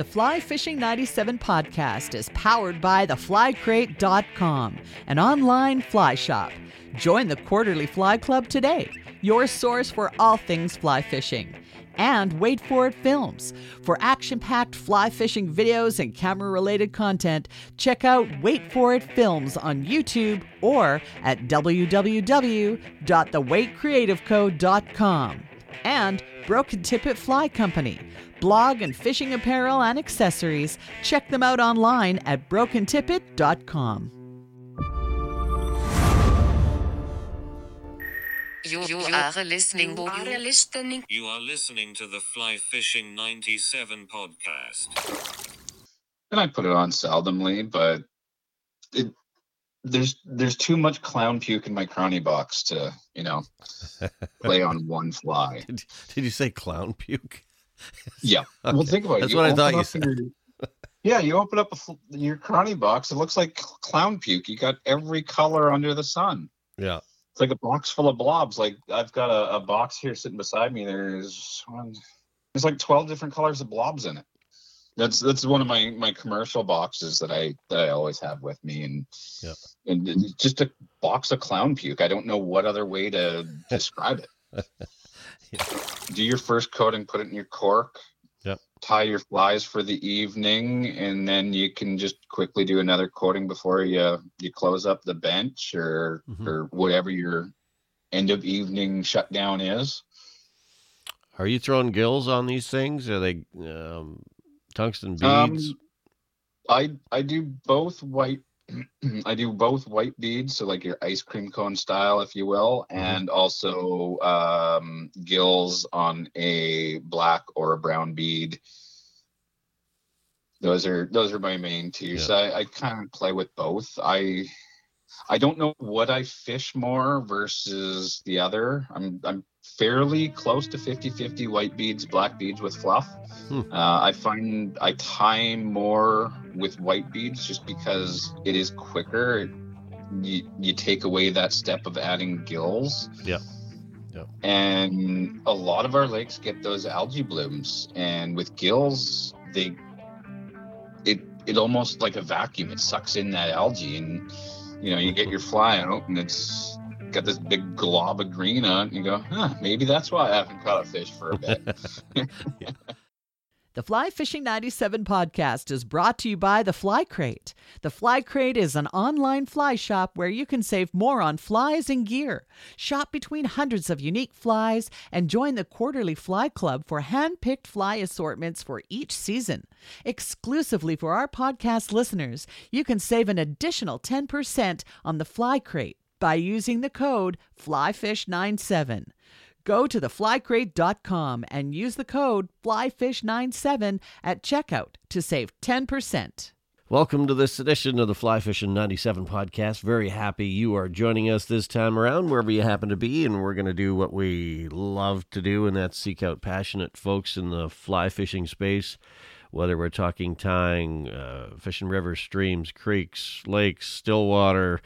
The Fly Fishing 97 podcast is powered by theflycrate.com, an online fly shop. Join the Quarterly Fly Club today, your source for all things fly fishing. And Wait For It Films. For action packed fly fishing videos and camera related content, check out Wait For It Films on YouTube or at www.thewaitcreativeco.com. And Broken Tippet Fly Company. Blog and fishing apparel and accessories. Check them out online at brokentippet.com. You, you are listening. You are listening. You are listening to the Fly Fishing 97 podcast. And I put it on seldomly, but it there's there's too much clown puke in my chrony box to you know play on one fly. Did, did you say clown puke? Yeah. Well, think about it. That's You what I thought you said. your- yeah, you open up a, your chrony box. It looks like clown puke. You got every color under the sun. Yeah. It's like a box full of blobs. Like I've got a, a box here sitting beside me. There's one. There's like twelve different colors of blobs in it. That's that's one of my my commercial boxes that I that I always have with me, and Yeah. and it's just a box of clown puke. I don't know what other way to describe it. Do your first coating, put it in your cork. Yep. Tie your flies for the evening, and then you can just quickly do another coating before you you close up the bench or Mhm. or whatever your end of evening shutdown is. Are you throwing gills on these things? Are they um, tungsten Um, beads? I I do both white. I do both white beads, so like your ice cream cone style, if you will, and also um, gills on a black or a brown bead. Those are those are my main two. So I, I kind of play with both. I I don't know what I fish more versus the other. I'm I'm fairly close to 50-50 white beads, black beads with fluff. Hmm. Uh, I find I tie more with white beads just because it is quicker. You, you take away that step of adding gills. Yeah. Yeah. And a lot of our lakes get those algae blooms, and with gills, they it it almost like a vacuum. It sucks in that algae, and you know you get your fly out, and it's got this big glob of green on it, and you go, huh, maybe that's why I haven't caught a fish for a bit. The Fly Fishing 97 podcast is brought to you by The Fly Crate. The Fly Crate is an online fly shop where you can save more on flies and gear. Shop between hundreds of unique flies and join the Quarterly Fly Club for hand picked fly assortments for each season. Exclusively for our podcast listeners, you can save an additional 10% on The Fly Crate by using the code FlyFish97. Go to theflycrate.com and use the code FlyFish97 at checkout to save 10%. Welcome to this edition of the Fly Fishing 97 podcast. Very happy you are joining us this time around, wherever you happen to be. And we're going to do what we love to do, and that's seek out passionate folks in the fly fishing space, whether we're talking tying, uh, fishing rivers, streams, creeks, lakes, still water,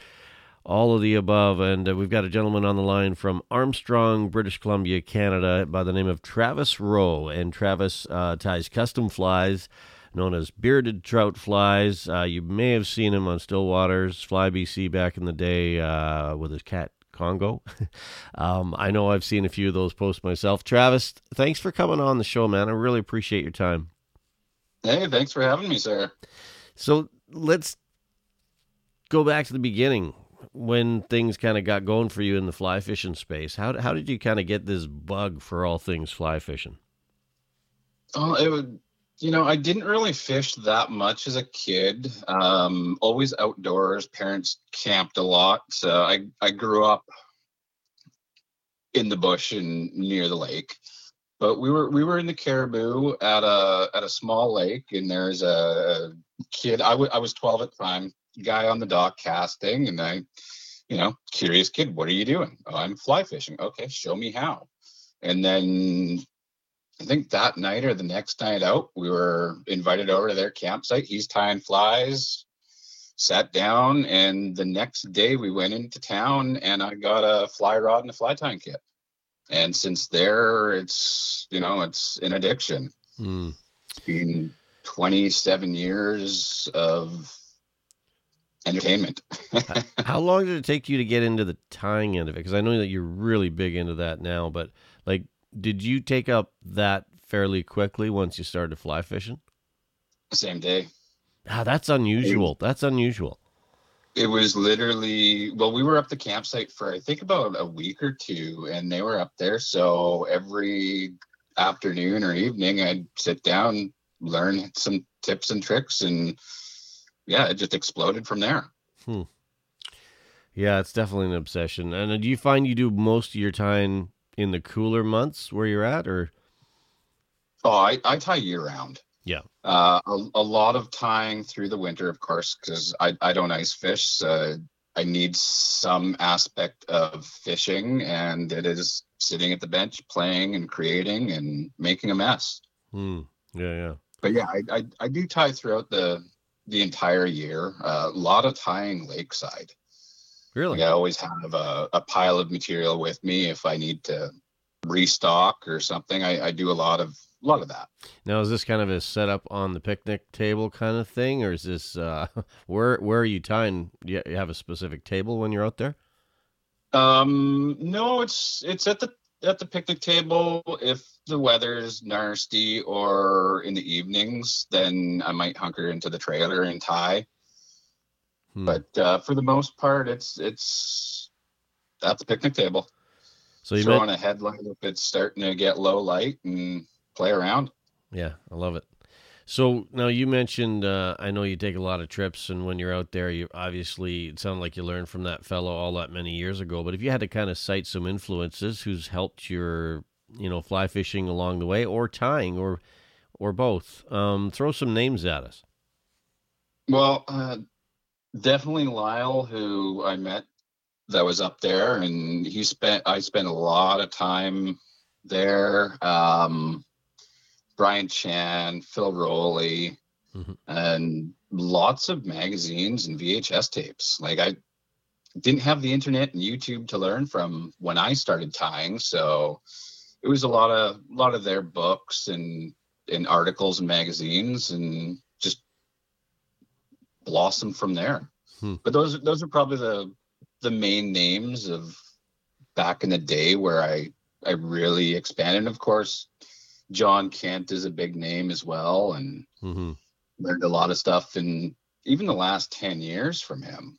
all of the above. And uh, we've got a gentleman on the line from Armstrong, British Columbia, Canada, by the name of Travis Rowe. And Travis uh, ties custom flies known as bearded trout flies. Uh, you may have seen him on still waters, Fly BC back in the day uh, with his cat Congo. um, I know I've seen a few of those posts myself. Travis, thanks for coming on the show, man. I really appreciate your time. hey, thanks for having me, sir. So let's go back to the beginning when things kind of got going for you in the fly fishing space. How, how did you kind of get this bug for all things fly fishing? Oh, it would. You know, I didn't really fish that much as a kid. Um, always outdoors. Parents camped a lot. So I I grew up in the bush and near the lake. But we were we were in the Cariboo at a at a small lake, and there's a kid. I wa- I was 12 at the time. Guy on the dock casting, and I, you know, curious kid. What are you doing? Oh, I'm fly fishing. Okay, show me how. And then I think that night or the next night out, we were invited over to their campsite. He's tying flies, sat down, and the next day we went into town and I got a fly rod and a fly tying kit. And since there, it's you know it's an addiction. Hmm. Been 27 years of entertainment. How long did it take you to get into the tying end of it? Because I know that you're really big into that now, but like, did you take up that fairly quickly once you started fly fishing? Same day. Ah, that's unusual. That's unusual. It was literally well, we were up the campsite for I think about a week or two, and they were up there. So every afternoon or evening, I'd sit down, learn some tips and tricks, and yeah, it just exploded from there. Yeah, it's definitely an obsession. And uh, do you find you do most of your time in the cooler months where you're at, or Oh, I, I tie year round. Yeah. Uh, a, a lot of tying through the winter, of course, because I, I don't ice fish. Uh, I need some aspect of fishing, and it is sitting at the bench, playing and creating and making a mess. Hmm. Yeah, yeah. But yeah, I, I, I do tie throughout the the entire year. Uh, a lot of tying lakeside. Really? Like I always have a, a pile of material with me if I need to restock or something. I, I do a lot of a lot of that. Now, is this kind of a setup on the picnic table kind of thing, or is this uh, where where are you tying? Do you you have a specific table when you're out there? Um, no, it's it's at the at the picnic table. If the weather is nasty or in the evenings, then I might hunker into the trailer and tie. Hmm. But uh, for the most part, it's it's at the picnic table. So you Throw meant, on a headlight if it's starting to get low light and play around. yeah, I love it. So now you mentioned, uh, I know you take a lot of trips, and when you're out there, you obviously it sounded like you learned from that fellow all that many years ago. But if you had to kind of cite some influences, who's helped your, you know, fly fishing along the way, or tying, or or both, um, throw some names at us. Well, uh, definitely Lyle, who I met that was up there, and he spent I spent a lot of time there. Um, Brian Chan, Phil Rowley, Mhm. and lots of magazines and VHS tapes. Like I didn't have the internet and YouTube to learn from when I started tying, so it was a lot of a lot of their books and and articles and magazines and just blossomed from there. Hmm. But those those are probably the the main names of back in the day where I I really expanded. Of course, John Kent is a big name as well, and hmm learned a lot of stuff in even the last ten years from him.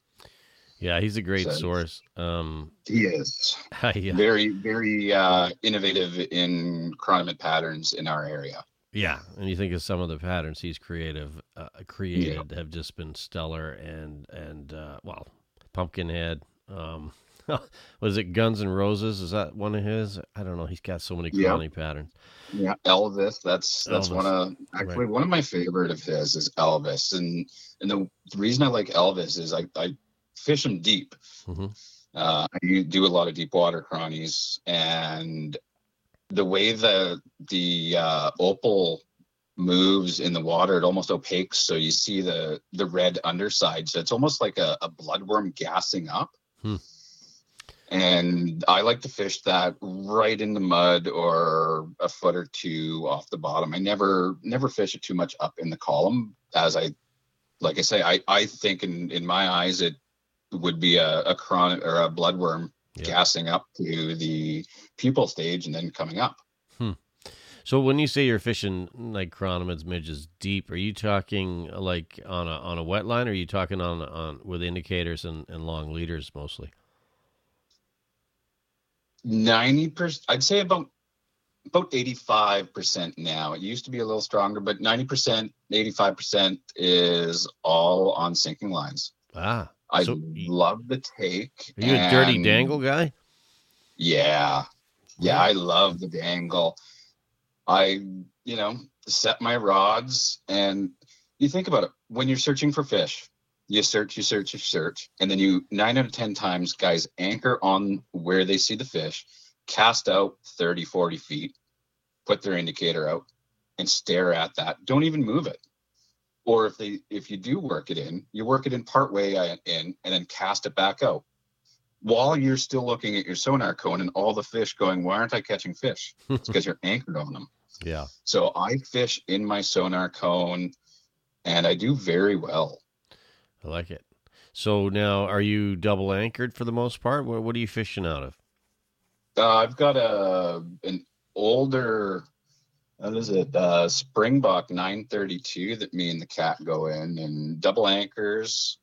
Yeah, he's a great So- source. Um, He is yeah, very very uh, innovative in chironomid patterns in our area. Yeah, and you think of some of the patterns he's creative uh, created have just been stellar, and and uh, well, Pumpkinhead. Um, was it Guns and Roses? Is that one of his? I don't know. He's got so many Yeah. crony patterns. Yeah, Elvis. That's that's Elvis, one of actually one of my favorite of his is Elvis, and and the, the reason I like Elvis is I I fish him deep. hmm Uh, I do a lot of deep water cronies, and the way the the uh, opal moves in the water, it almost opaques, so you see the the red underside. So it's almost like a, a bloodworm gassing up. Hmm. And I like to fish that right in the mud or a foot or two off the bottom. I never never fish it too much up in the column, as I like I say, I I think in in my eyes it would be a, a chronic or a bloodworm gassing up to the pupil stage and then coming up. Hmm. So when you say you're fishing like chironomids, midges deep, are you talking like on a on a wet line, or are you talking on on with indicators and, and long leaders mostly? Ninety percent, I'd say about about eighty five percent now. It used to be a little stronger, but ninety percent, eighty five percent is all on sinking lines. Ah, I So love the take. are you a dirty dangle guy? Yeah. Yeah, I love the dangle. I, you know, set my rods and you think about it. When you're searching for fish, you search, you search, you search, and then you nine out of 10 times guys anchor on where they see the fish, cast out 30, 40 feet, put their indicator out and stare at that. Don't even move it. Or if they if you do work it in, you work it in part way uh, in and then cast it back out while you're still looking at your sonar cone and all the fish going, why aren't I catching fish? It's because you're anchored on them. Yeah. So I fish in my sonar cone and I do very well. I like it. So now, are you double anchored for the most part? What, what are you fishing out of? Uh, I've got a an older, what is it, uh, Springbok 932 that me and the cat go in, and double anchors,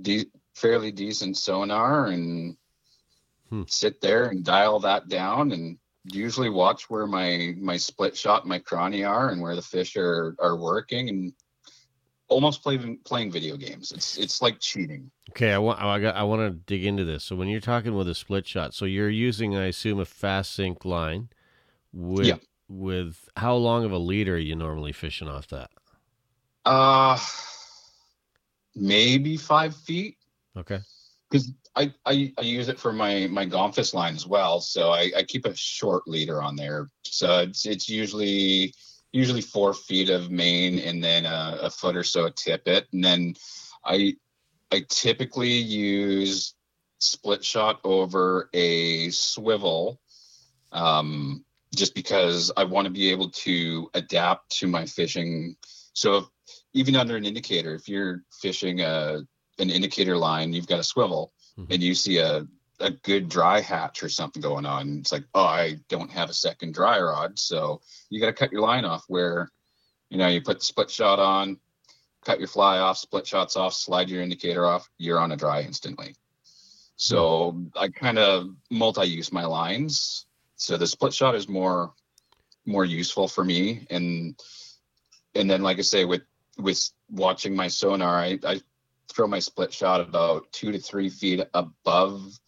de- fairly decent sonar, and Hmm. sit there and dial that down, and usually watch where my my split shot, my crawny are, and where the fish are are working, and almost playing playing video games. It's it's like cheating. Okay, I want I, got, I want to dig into this. So when you're talking with a split shot, so you're using, I assume, a fast sink line. With Yeah. with how long of a leader are you normally fishing off that? Uh maybe five feet. Okay. because I, I I use it for my my Gomphus line as well. So I, I keep a short leader on there. So it's it's usually usually four feet of main and then a, a foot or so of tippet, and then I I typically use split shot over a swivel, um, just because I want to be able to adapt to my fishing. So if, even under an indicator, if you're fishing a an indicator line, you've got a swivel, Mhm. and you see a a good dry hatch or something going on. It's like, oh, I don't have a second dry rod, so you got to cut your line off. Where, you know, you put the split shot on, cut your fly off, split shots off, slide your indicator off, you're on a dry instantly. So I kind of multi-use my lines. So the split shot is more more useful for me, and and then like I say, with with watching my sonar, I, I throw my split shot about two to three feet above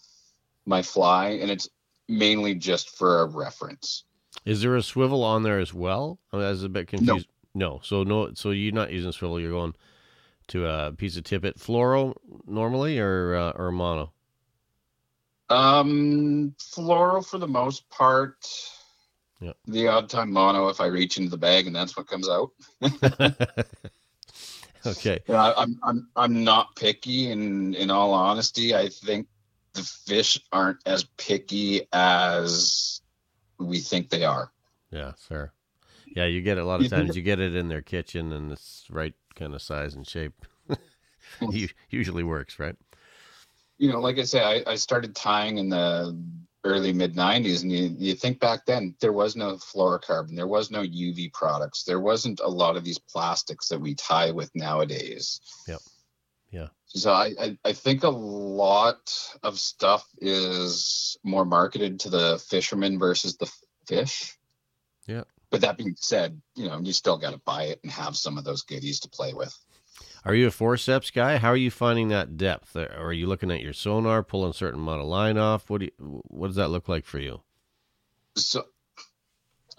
my fly, and it's mainly just for a reference. Is there a swivel on there as well? I was a bit confused. No. So no. So you're not using swivel. You're going to a piece of tippet fluoro normally, or uh, or mono. Um, fluoro for the most part. Yeah. The odd time mono if I reach into the bag and that's what comes out. okay. Yeah, I'm I'm I'm not picky, and in all honesty, I think the fish aren't as picky as we think they are. Yeah, fair. Yeah, you get it a lot of times. You get it in their kitchen and it's right kind of size and shape. Usually works, right? You know, like I say, I, I started tying in the early mid '90s, and you, you think back then there was no fluorocarbon, there was no UV products, there wasn't a lot of these plastics that we tie with nowadays. Yep. Yeah. So I, I, I think a lot of stuff is more marketed to the fisherman versus the fish. Yeah. But that being said, you know, you still got to buy it and have some of those goodies to play with. Are you a forceps guy? How are you finding that depth? Or are you looking at your sonar, pulling a certain amount of line off? What do you, what does that look like for you? So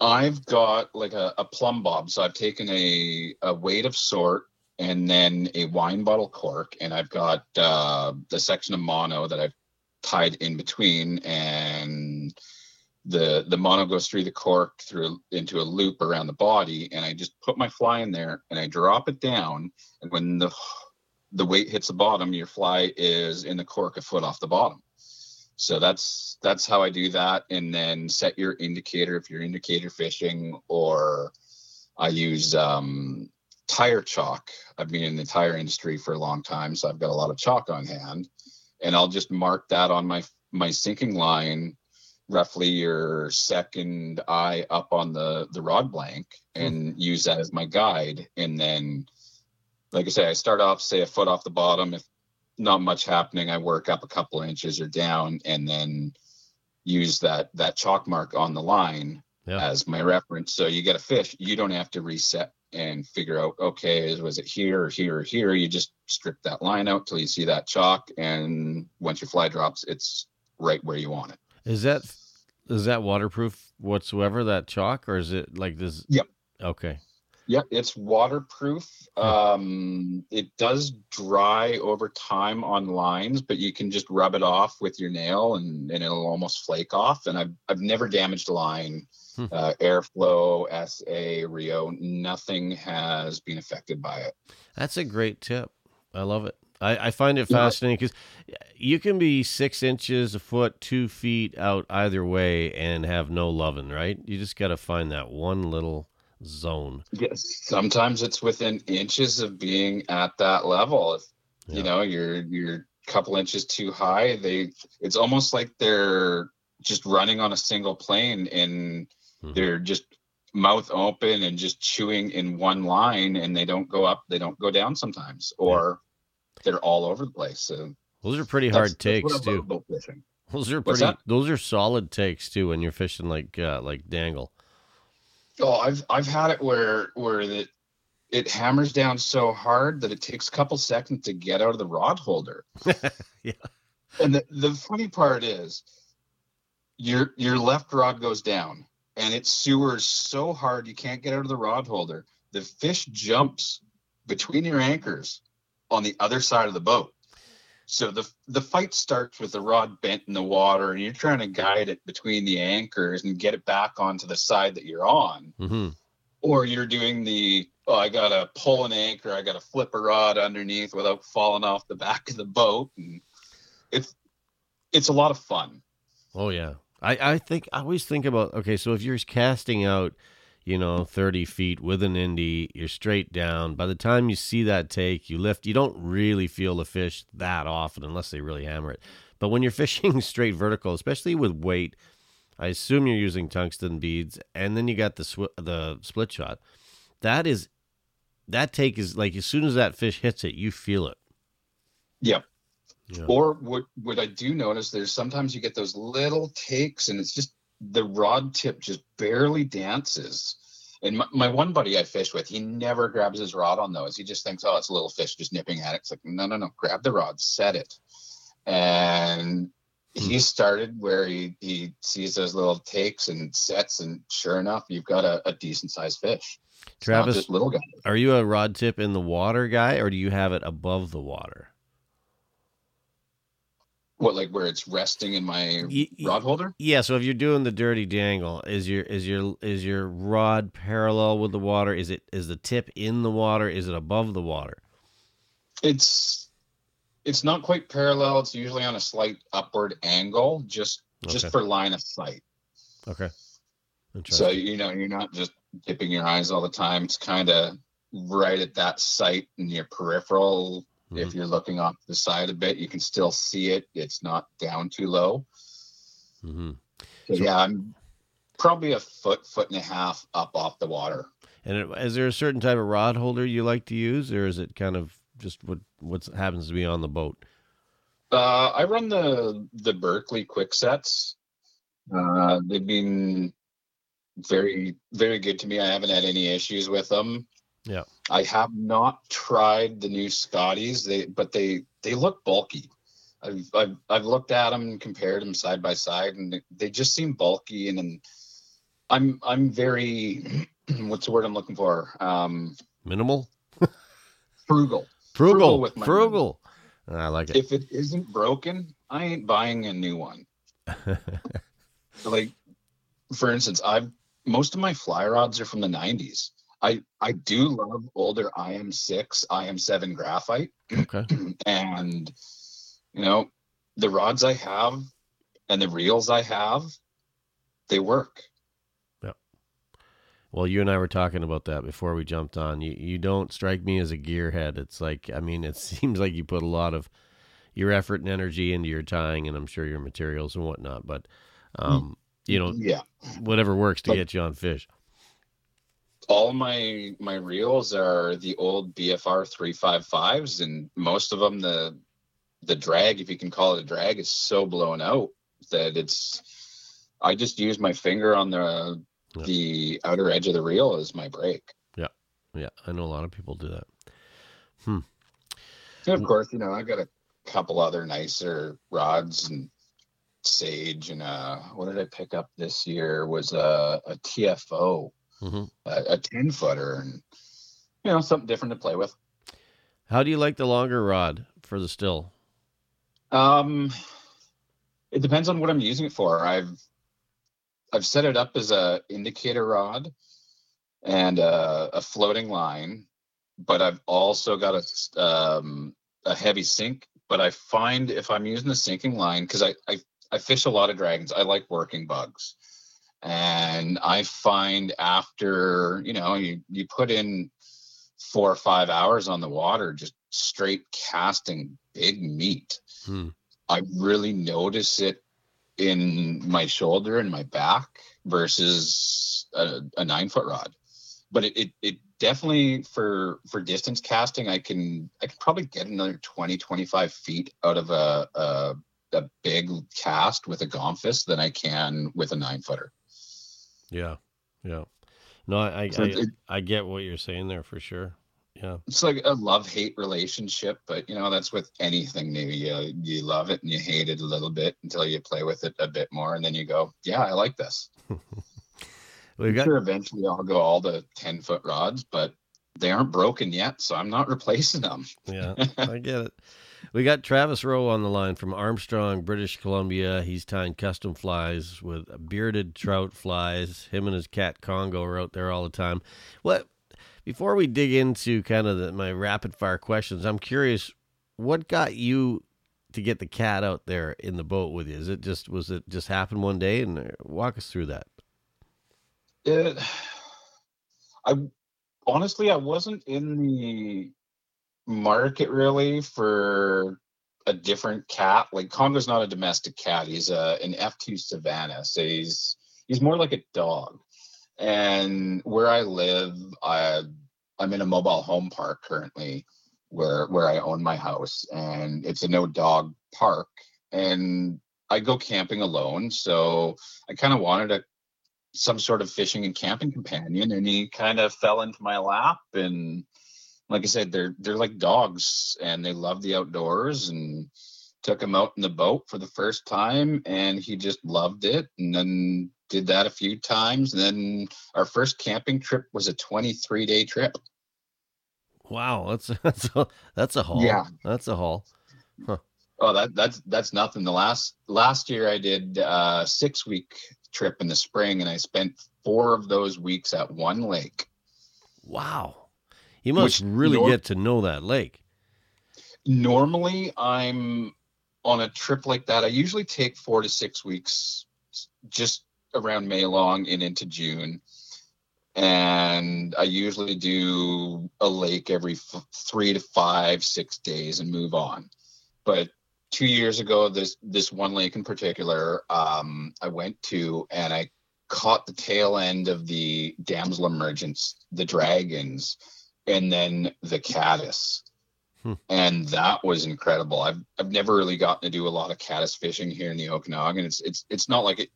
I've got like a, a plumb bob. So I've taken a, a weight of sort and then a wine bottle cork, and I've got uh, the section of mono that I've tied in between, and the the mono goes through the cork through into a loop around the body, and I just put my fly in there and I drop it down, and when the the weight hits the bottom, your fly is in the cork a foot off the bottom. So that's that's how I do that, and then set your indicator if you're indicator fishing, or I use um, tire chalk. I've been in the tire industry for a long time, so I've got a lot of chalk on hand, and I'll just mark that on my my sinking line, roughly your second eye up on the the rod blank, hmm. and use that as my guide, and then. Like I say, I start off say a foot off the bottom. If not much happening, I work up a couple inches or down, and then use that that chalk mark on the line Yeah. as my reference. So you get a fish, you don't have to reset and figure out, okay, was it here or here or here? You just strip that line out till you see that chalk, and once your fly drops, it's right where you want it. Is that is that waterproof whatsoever? That chalk, or is it like this? Yep. Okay. Yep, it's waterproof. Um, it does dry over time on lines, but you can just rub it off with your nail and, and it'll almost flake off. And I've, I've never damaged a line. Hmm. Uh, Airflo, SA, Rio, nothing has been affected by it. That's a great tip. I love it. I, I find it You know, I- fascinating because you can be six inches, a foot, two feet out either way and have no loving, right? You just got to find that one little zone. Yes. Sometimes it's within inches of being at that level. If Yeah. you know you're you're a couple inches too high, they it's almost like they're just running on a single plane and Mhm. they're just mouth open and just chewing in one line and they don't go up, they don't go down sometimes, or they're all over the place. So Those are pretty hard takes what I love too. Those are pretty. Those are solid takes too when you're fishing like uh, like dangle. Oh, I've I've had it where where that it hammers down so hard that it takes a couple seconds to get out of the rod holder. Yeah. And the, the funny part is your your left rod goes down and it sewers so hard you can't get out of the rod holder. The fish jumps between your anchors on the other side of the boat. So the the fight starts with the rod bent in the water and you're trying to guide it between the anchors and get it back onto the side that you're on hmm or you're doing the oh i gotta pull an anchor i gotta flip a rod underneath without falling off the back of the boat and it's it's a lot of fun Oh yeah. I I think I always think about okay. So if you're casting out, you know, thirty feet with an indie, you're straight down. By the time you see that take, you lift. You don't really feel the fish that often unless they really hammer it. But when you're fishing straight vertical, especially with weight, I assume you're using tungsten beads, and then you got the sw- the split shot. That is, that take is like as soon as that fish hits it, you feel it. yep Yeah. or what what i do notice there's sometimes you get those little takes and it's just the rod tip just barely dances. And my, my one buddy i fish with he never grabs his rod on those. He just thinks oh it's a little fish just nipping at it. It's like no no no grab the rod set it. And he hmm. started where he, he sees those little takes and sets and sure enough you've got a, a decent sized fish. It's Travis, little guy. Are you a rod tip in the water guy, or do you have it above the water? What like where it's resting in my Y- rod holder Yeah, so if you're doing the dirty dangle, is your is your is your rod parallel with the water? Is it is the tip in the water? Is it above the water? it's it's not quite parallel it's usually on a slight upward angle just just for line of sight Okay. so you know you're not just dipping your eyes all the time it's kind of right at that sight in your peripheral if Mhm. you're looking off the side a bit you can still see it it's not down too low Mm-hmm. so, So- yeah i'm probably a foot foot and a half up off the water And it, is there a certain type of rod holder you like to use, or is it kind of just what what happens to be on the boat? Uh, I run the the Berkley quick sets. Uh, they've been very very good to me. I haven't had any issues with them. Yeah. I have not tried the new Scotties. They but they they look bulky. I've I've, I've looked at them and compared them side by side, and they, they just seem bulky. And, and I'm I'm very what's the word I'm looking for? Um, Minimal, frugal. frugal, Frugal with my frugal. I like it. If it isn't broken, I ain't buying a new one. like for instance i've most of my fly rods are from the 90s i i do love older im6 im7 graphite okay. and you know the rods i have and the reels i have they work Yeah. Well, you and I were talking about that before we jumped on. You you don't strike me as a gearhead. It's like I mean, it seems like you put a lot of your effort and energy into your tying, and I'm sure your materials and whatnot. But um, you know, yeah whatever works to But- get you on fish. All my my reels are the old bfr 355s and most of them the the drag if you can call it a drag is so blown out that it's i just use my finger on the Yeah. the outer edge of the reel as my brake Yeah, Yeah, I know a lot of people do that. Hmm. and of hmm. course you know i got a couple other nicer rods and sage and uh what did i pick up this year? Was uh, a, a tfo hmm a, a 10 footer and you know something different to play with How do you like the longer rod for the still? Um, it depends on what I'm using it for. I've I've set it up as a indicator rod and a, a floating line, but I've also got a um, a heavy sink, but I find if I'm using the sinking line, because I, I I fish a lot of dragons, I like working bugs. And I find after, you know, you, you put in four or five hours on the water, just straight casting big meat. Hmm. I really notice it in my shoulder and my back versus a, a nine foot rod. But it, it, it definitely for for distance casting, I can I can probably get another 20, 25 feet out of a a, a big cast with a gomphus than I can with a nine footer. Yeah, yeah. No, I I, So it- I get what you're saying there for sure. Yeah, It's like a love hate relationship, but you know that's with anything new. You you love it and you hate it a little bit until you play with it a bit more, and then you go, yeah, I like this. we I'm got sure eventually I'll go all the 10 foot rods, but they aren't broken yet, so I'm not replacing them. yeah, I get it. We got Travis Rowe on the line from Armstrong, British Columbia. He's tying custom flies with bearded trout flies. Him and his cat Congo are out there all the time. What? Before we dig into kind of the, my rapid fire questions, I'm curious, what got you to get the cat out there in the boat with you? Is it just was it just happened one day? And uh, walk us through that. It, I honestly, I wasn't in the market really for a different cat. Like Congo's not a domestic cat; he's a an F2 Savannah, so he's he's more like a dog. And where I live, I I'm in a mobile home park currently, where where I own my house, and it's a no dog park. And I go camping alone, so I kind of wanted a some sort of fishing and camping companion, and he kind of fell into my lap. And like I said, they're they're like dogs, and they love the outdoors. And took him out in the boat for the first time, and he just loved it. And then did that a few times. And then our first camping trip was a 23 day trip. Wow, that's that's a, that's a haul. Yeah. that's a haul. Oh, that that's that's nothing. The last last year I did a six week trip in the spring, and I spent four of those weeks at one lake. Wow, you must Which really nor- get to know that lake. normally i'm on a trip like that i usually take four to six weeks just around may long and into june and i usually do a lake every f- three to five six days and move on but two years ago this this one lake in particular um i went to and i caught the tail end of the damsel emergence the dragons and then the caddis and that was incredible. I've I've never really gotten to do a lot of caddis fishing here in the Okanagan. It's it's it's not like it,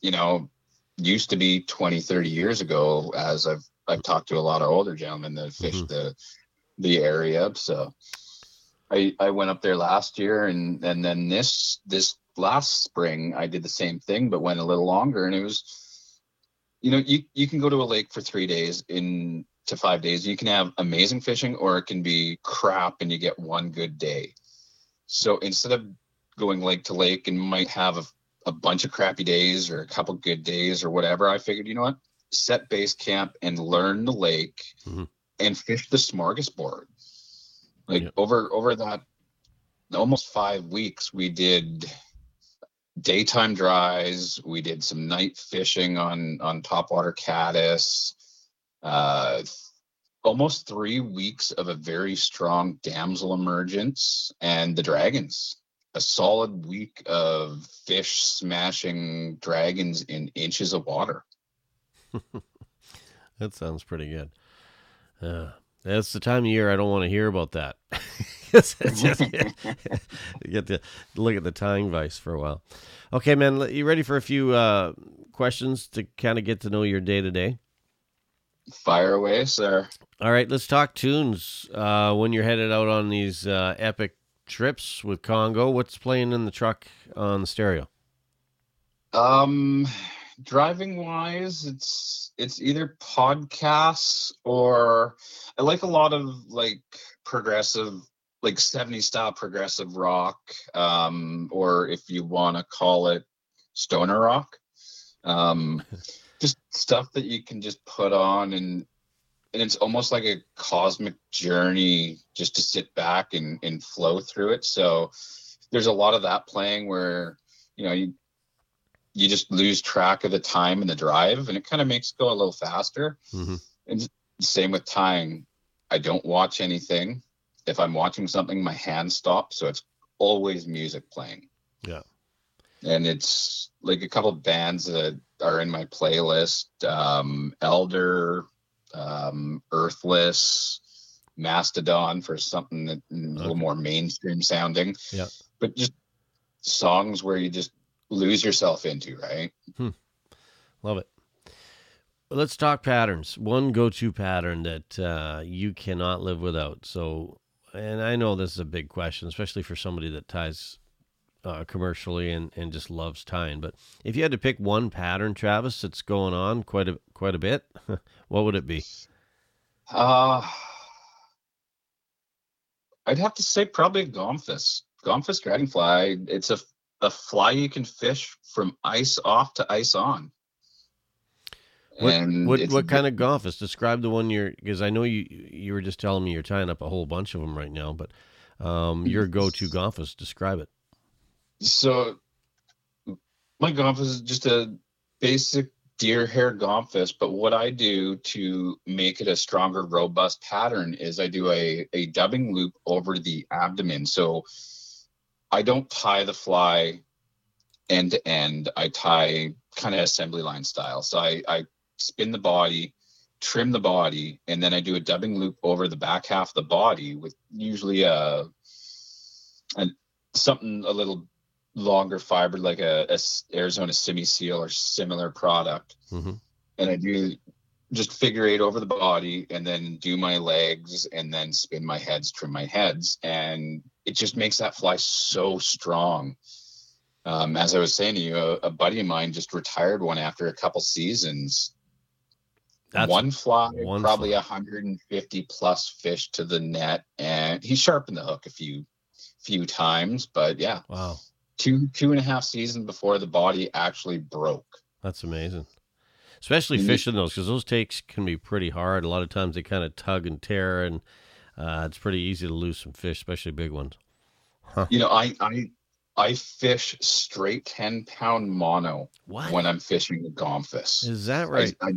you know, used to be 20, 30 years ago. As I've I've talked to a lot of older gentlemen that fish Mhm. the the area. So I I went up there last year, and and then this this last spring I did the same thing, but went a little longer, and it was, you know, you you can go to a lake for three days in to five days. You can have amazing fishing, or it can be crap, and you get one good day. So instead of going lake to lake and might have a, a bunch of crappy days or a couple good days or whatever, I figured, you know what, set base camp and learn the lake Mhm. and fish the smorgasbord. Like Yeah. over over that almost five weeks, we did daytime dries. We did some night fishing on on topwater caddis. Uh, almost three weeks of a very strong damsel emergence and the dragons. A solid week of fish smashing dragons in inches of water. That sounds pretty good. Yeah, that's the time of year I don't want to hear about that. Just- you get to look at the tying vice for a while. Okay, man, you ready for a few uh, questions to kind of get to know your day to day? Fire away, sir. All right, let's talk tunes. Uh, when you're headed out on these uh, epic trips with Congo, what's playing in the truck on the stereo? Um, driving wise, it's it's either podcasts or I like a lot of like progressive, like 70s style progressive rock, um, or if you want to call it stoner rock. Um, just stuff that you can just put on and and it's almost like a cosmic journey just to sit back and, and flow through it. So there's a lot of that playing where, you know, you you just lose track of the time and the drive and it kind of makes it go a little faster. Mhm. And same with tying. I don't watch anything. If I'm watching something, my hand stops. So it's always music playing. Yeah. And it's like a couple bands that are in my playlist. Um, Elder, um, Earthless, Mastodon for something that is a little more mainstream sounding. Yeah. But just songs where you just lose yourself into, right? Love it. Well, Let's talk patterns. One go-to pattern that uh, you cannot live without. So, and I know this is a big question, especially for somebody that ties uh, commercially and, and just loves tying. But if you had to pick one pattern, Travis, that's going on quite a quite a bit, what would it be? Uh I'd have to say probably Gomphus. Gomphus dragonfly. It's a a fly you can fish from ice off to ice on. What what, what kind of Gomphus? Describe the one you're because I know you you were just telling me you're tying up a whole bunch of them right now, but um, your go-to Gomphus. Describe it. so my Gomphus is just a basic deer hair Gomphus, but what I do to make it a stronger, robust pattern is I do a, a dubbing loop over the abdomen. So I don't tie the fly end to end. I tie kind of assembly line style. So I, I spin the body, trim the body, and then I do a dubbing loop over the back half of the body with usually a, a something a little longer fiber like a Arizona Simi Seal or similar product. hmm And I do just figure eight over the body and then do my legs and then spin my heads, trim my heads. And it just makes that fly so strong. Um, as I was saying to you, a, a buddy of mine just retired one after a couple seasons. That's one fly, one probably fly. 150 plus fish to the net, and he sharpened the hook a few few times. But yeah, wow. two two and a half seasons before the body actually broke. That's amazing. Especially Mhm. fishing those because those takes can be pretty hard. A lot of times they kind of tug and tear, and uh, it's pretty easy to lose some fish, especially big ones. You know, I I I fish straight 10 pound mono What when I'm fishing the gomphus. is that right? I, I,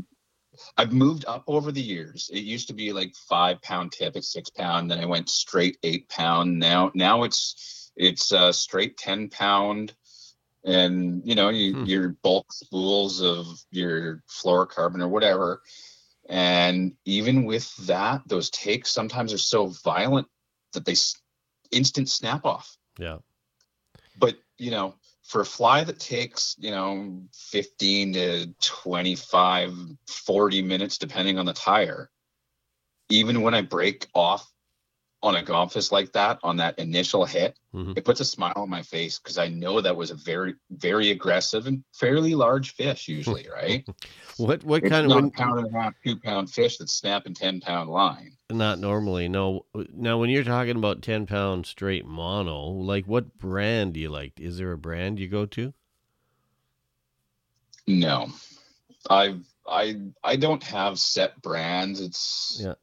I've moved up over the years. It used to be like five pound tip six pound. Then I went straight eight pound. Now, now it's it's uh, straight ten pound, and you know you, Hmm. your bulk spools of your fluorocarbon or whatever. And even with that, those takes sometimes are so violent that they s- instant snap off yeah. but you know for a fly that takes you know 15 to 25 40 minutes depending on the tier even when i break off on a gomphus like that on that initial hit Mhm. it puts a smile on my face because i know that was a very very aggressive and fairly large fish usually right What what it's kind of when, pound and a half two pound fish that's snapping 10 pound line not normally? No. Now, when you're talking about ten pound straight mono, like what brand do you like? Is there a brand you go to? No, I I I don't have set brands. It's Yeah.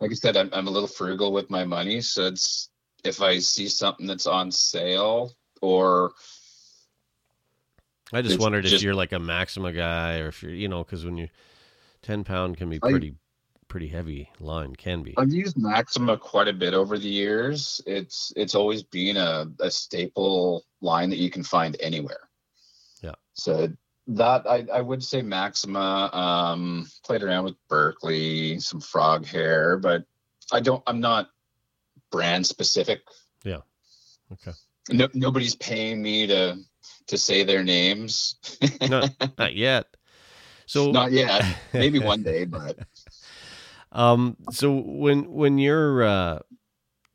Like I said, I'm I'm a little frugal with my money, so it's if I see something that's on sale or I just wondered if you're like a Maxima guy, or if you're, you know, because when you ten pound can be I- pretty pretty heavy line, can be. I've used Maxima quite a bit over the years. It's it's always been a, a staple line that you can find anywhere. Yeah. So that I, I would say Maxima. Um, played around with Berkley, some frog hair, but I don't. I'm not brand specific. Yeah. Okay. No, nobody's paying me to to say their names. not, not yet. So Not yet. Maybe one day, but Um, so when when you're uh,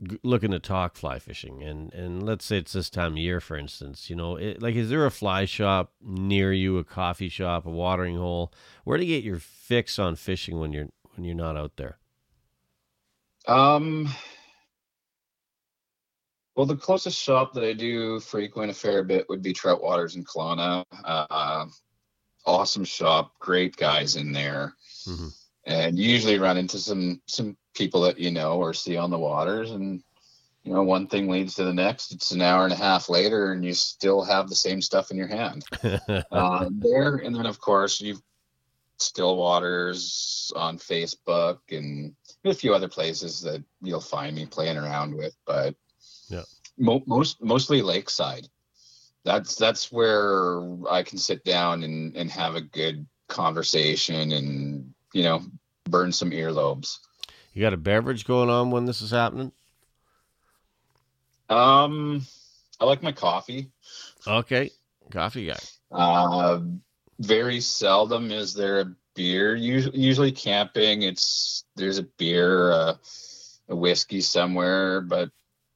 g- looking to talk fly fishing, and and let's say it's this time of year, for instance, you know, it, like is there a fly shop near you, a coffee shop, a watering hole, where to get your fix on fishing when you're when you're not out there? Um, well, the closest shop that I do frequent a fair bit would be Trout Waters in Kelowna. Uh, awesome shop, great guys in there. Mhm. and usually run into some some people that you know or see on the waters and you know one thing leads to the next. It's an hour and a half later and you still have the same stuff in your hand. Uh, there and then of course you've still waters on facebook and a few other places that you'll find me playing around with but Yeah. mo- most mostly lakeside. That's that's where i can sit down and and have a good conversation and you know burn some earlobes you got a beverage going on when this is happening? um i like my coffee Okay, coffee guy. Uh, very seldom is there a beer. Usually, usually camping, it's there's a beer, uh, a whiskey somewhere. But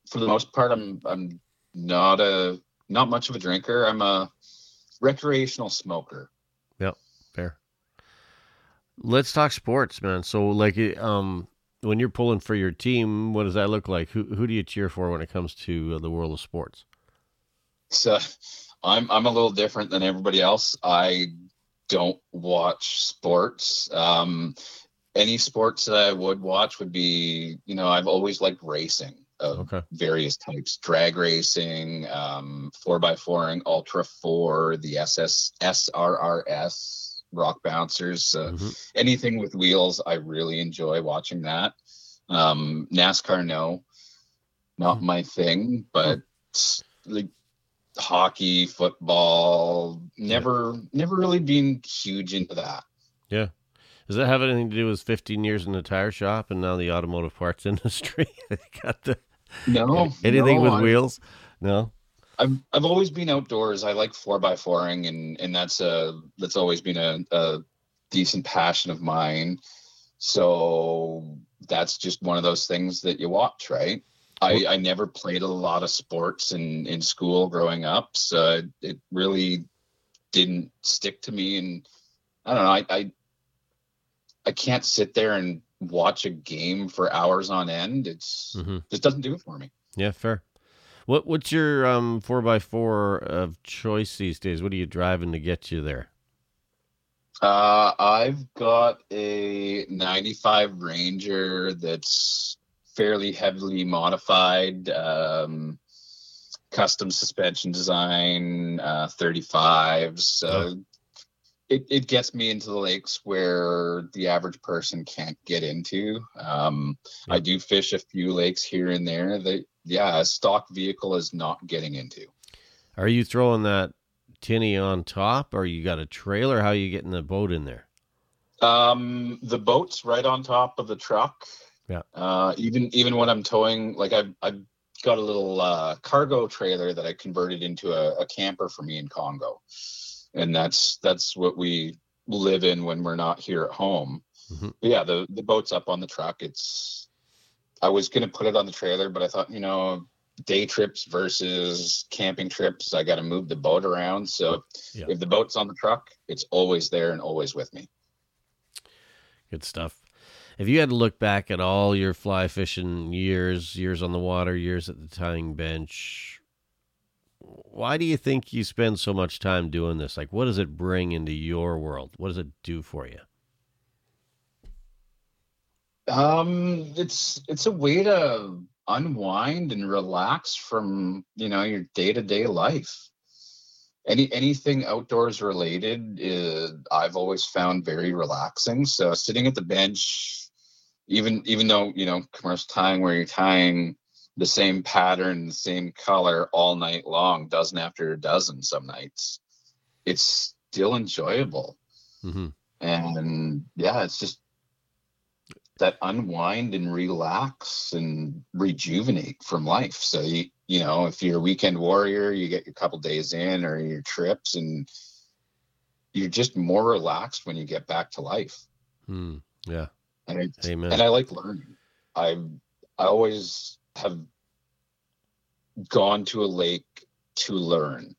for the most part, I'm I'm not a not much of a drinker. I'm a recreational smoker. Yep, fair. Let's talk sports, man. So, like, um, when you're pulling for your team, what does that look like? Who who do you cheer for when it comes to uh, the world of sports? So I'm I'm a little different than everybody else. I don't watch sports. Um, any sports that I would watch would be, you know, I've always liked racing of Okay. various types, drag racing, um, four by fouring, ultra four, the SS SRRS, rock bouncers, uh, Mhm. anything with wheels. I really enjoy watching that. Um, NASCAR, no, not Hmm. my thing, but like hockey, football, never, never really been huge into that. Yeah. Does that have anything to do with 15 years in the tire shop and now the automotive parts industry? got the No, anything no, with I- wheels? No. I've I've always been outdoors. I like four by fouring, and and that's a that's always been a, a decent passion of mine. So that's just one of those things that you watch, right? I, I never played a lot of sports in in school growing up, so it really didn't stick to me. And I don't know, I I, I can't sit there and watch a game for hours on end. It's hmm just doesn't do it for me. Yeah, fair. What what's your um four x four of choice these days? What are you driving to get you there? Uh, I've got a 95 Ranger that's fairly heavily modified, um, custom suspension design, uh, 35s. So it, it gets me into the lakes where the average person can't get into. Um, I do fish a few lakes here and there that, yeah, a stock vehicle is not getting into. Are you throwing that tinny on top, or you got a trailer? How are you getting the boat in there? Um, the boat's right on top of the truck. Yeah. Uh, even even when I'm towing, like I've I've got a little uh, cargo trailer that I converted into a, a camper for me in Congo, and that's that's what we live in when we're not here at home. Mhm. Yeah, the the boat's up on the truck. It's I was gonna put it on the trailer, but I thought you know day trips versus camping trips, I got to move the boat around. So Yeah. if the boat's on the truck, it's always there and always with me. Good stuff. If you had to look back at all your fly fishing years, years on the water, years at the tying bench, why do you think you spend so much time doing this? Like, what does it bring into your world? What does it do for you? Um, it's it's a way to unwind and relax from you know your day to day life. Any anything outdoors related, is, I've always found very relaxing. So sitting at the bench, even even though you know commercial tying where you're tying the same pattern, the same color all night long, dozen after dozen, some nights, it's still enjoyable hmm and yeah it's just that unwind and relax and rejuvenate from life so you you know if you're a weekend warrior you get your couple days in or your trips and you're just more relaxed when you get back to life Hmm. Yeah. and Amen. and I like learning. I I always have gone to a lake to learn.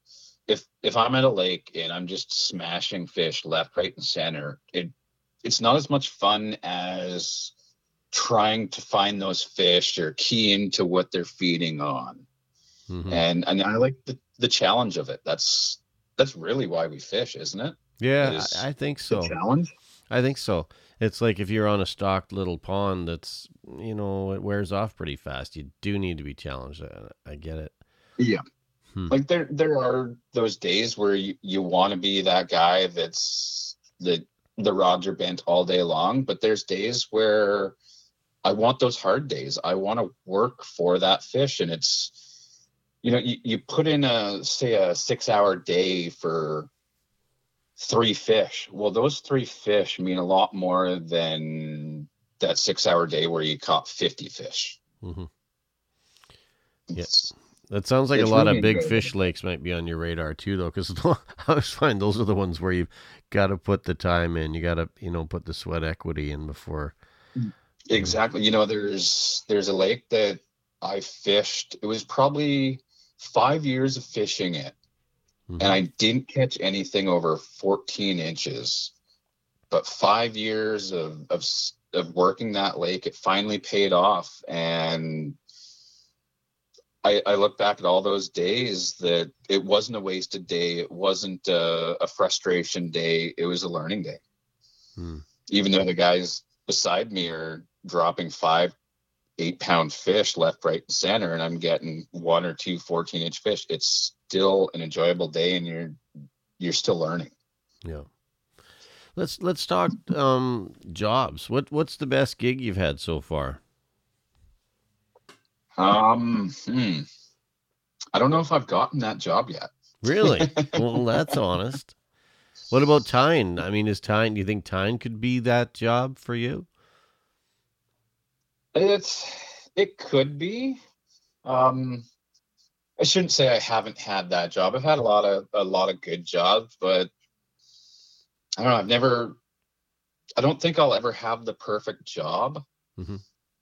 If if I'm at a lake and I'm just smashing fish left, right, and center, it it's not as much fun as trying to find those fish or key into what they're feeding on. Mhm. And and I like the, the challenge of it. That's that's really why we fish, isn't it? Yeah, is I, think The so. challenge. I think so. It's like if you're on a stocked little pond that's, you know, it wears off pretty fast. You do need to be challenged. I, I get it. Yeah. Hmm. Like there there are those days where you, you want to be that guy that's the the rods are bent all day long, but there's days where I want those hard days. I want to work for that fish and it's you know, you, you put in a say a six hour day for three fish. Well, those three fish mean a lot more than that six hour day where you caught 50 fish. hmm It's- That sounds like It's a lot really of big fish lakes might be on your radar too, though, because I always find those are the ones where you've got to put the time in. You got to, you know, put the sweat equity in before. Exactly. You know, there's there's a lake that I fished. It was probably five years of fishing it, Mhm. and I didn't catch anything over 14 inches. But five years of of of working that lake, it finally paid off, and I, I look back at all those days that it wasn't a wasted day. It wasn't a, a frustration day. It was a learning day. Hmm. Even though the guys beside me are dropping five, eight pound fish left, right, and center, and I'm getting one or two 14 inch fish, it's still an enjoyable day and you're you're still learning. Yeah. Let's let's talk um, jobs. What what's the best gig you've had so far? Um hmm. I don't know if I've gotten that job yet. Really? well, that's honest. What about tying? I mean, is tying? Do you think tying could be that job for you? It's it could be. Um I shouldn't say I haven't had that job. I've had a lot of a lot of good jobs, but I don't know, I've never I don't think I'll ever have the perfect job. Mhm.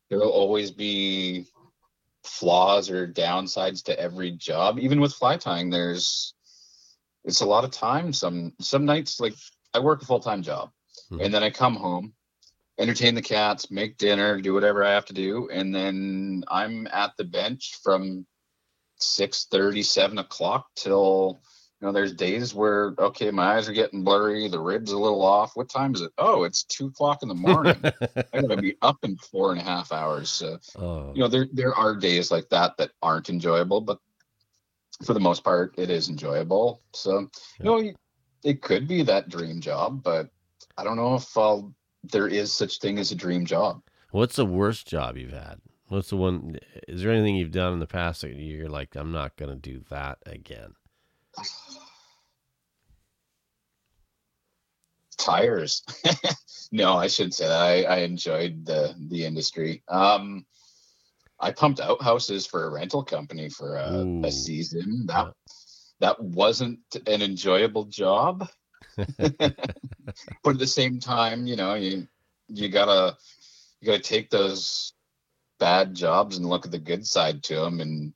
There will always be flaws or downsides to every job. Even with fly tying, there's it's a lot of time. Some some nights like I work a full time job Mhm. and then I come home entertain the cats, make dinner, do whatever I have to do, and then I'm at the bench from six thirty, seven o'clock till you know. There's days where okay, my eyes are getting blurry, the ribs a little off. What time is it? Oh, it's two o'clock in the morning. I gotta be up in four and a half hours. So oh, you know, there there are days like that that aren't enjoyable, but for the most part, it is enjoyable. So you know, it could be that dream job, but I don't know if I'll. There is such thing as a dream job. what's the worst job you've had? What's the one? Is there anything you've done in the past that you're like, I'm not gonna do that again? Tires. no, I shouldn't say that. I, I enjoyed the the industry. Um, I pumped outhouses for a rental company for a, a season. That that wasn't an enjoyable job. but at the same time, you know, you you gotta you gotta take those bad jobs and look at the good side to them and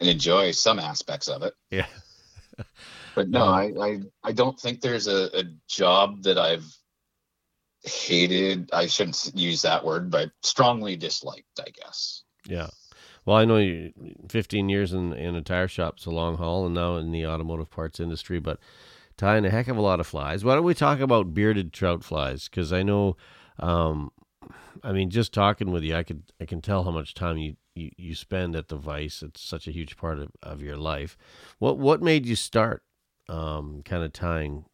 and enjoy some aspects of it. Yeah. But no, I, I I don't think there's a, a job that I've hated. I shouldn't use that word, but strongly disliked. I guess. Yeah. Well, I know you 15 years in, in a tire shop's a long haul and now in the automotive parts industry, but tying a heck of a lot of flies. Why don't we talk about bearded trout flies? Because I know, um, I mean, just talking with you, I could I can tell how much time you, you, you spend at the Vice. It's such a huge part of, of your life. What what made you start um, kind of tying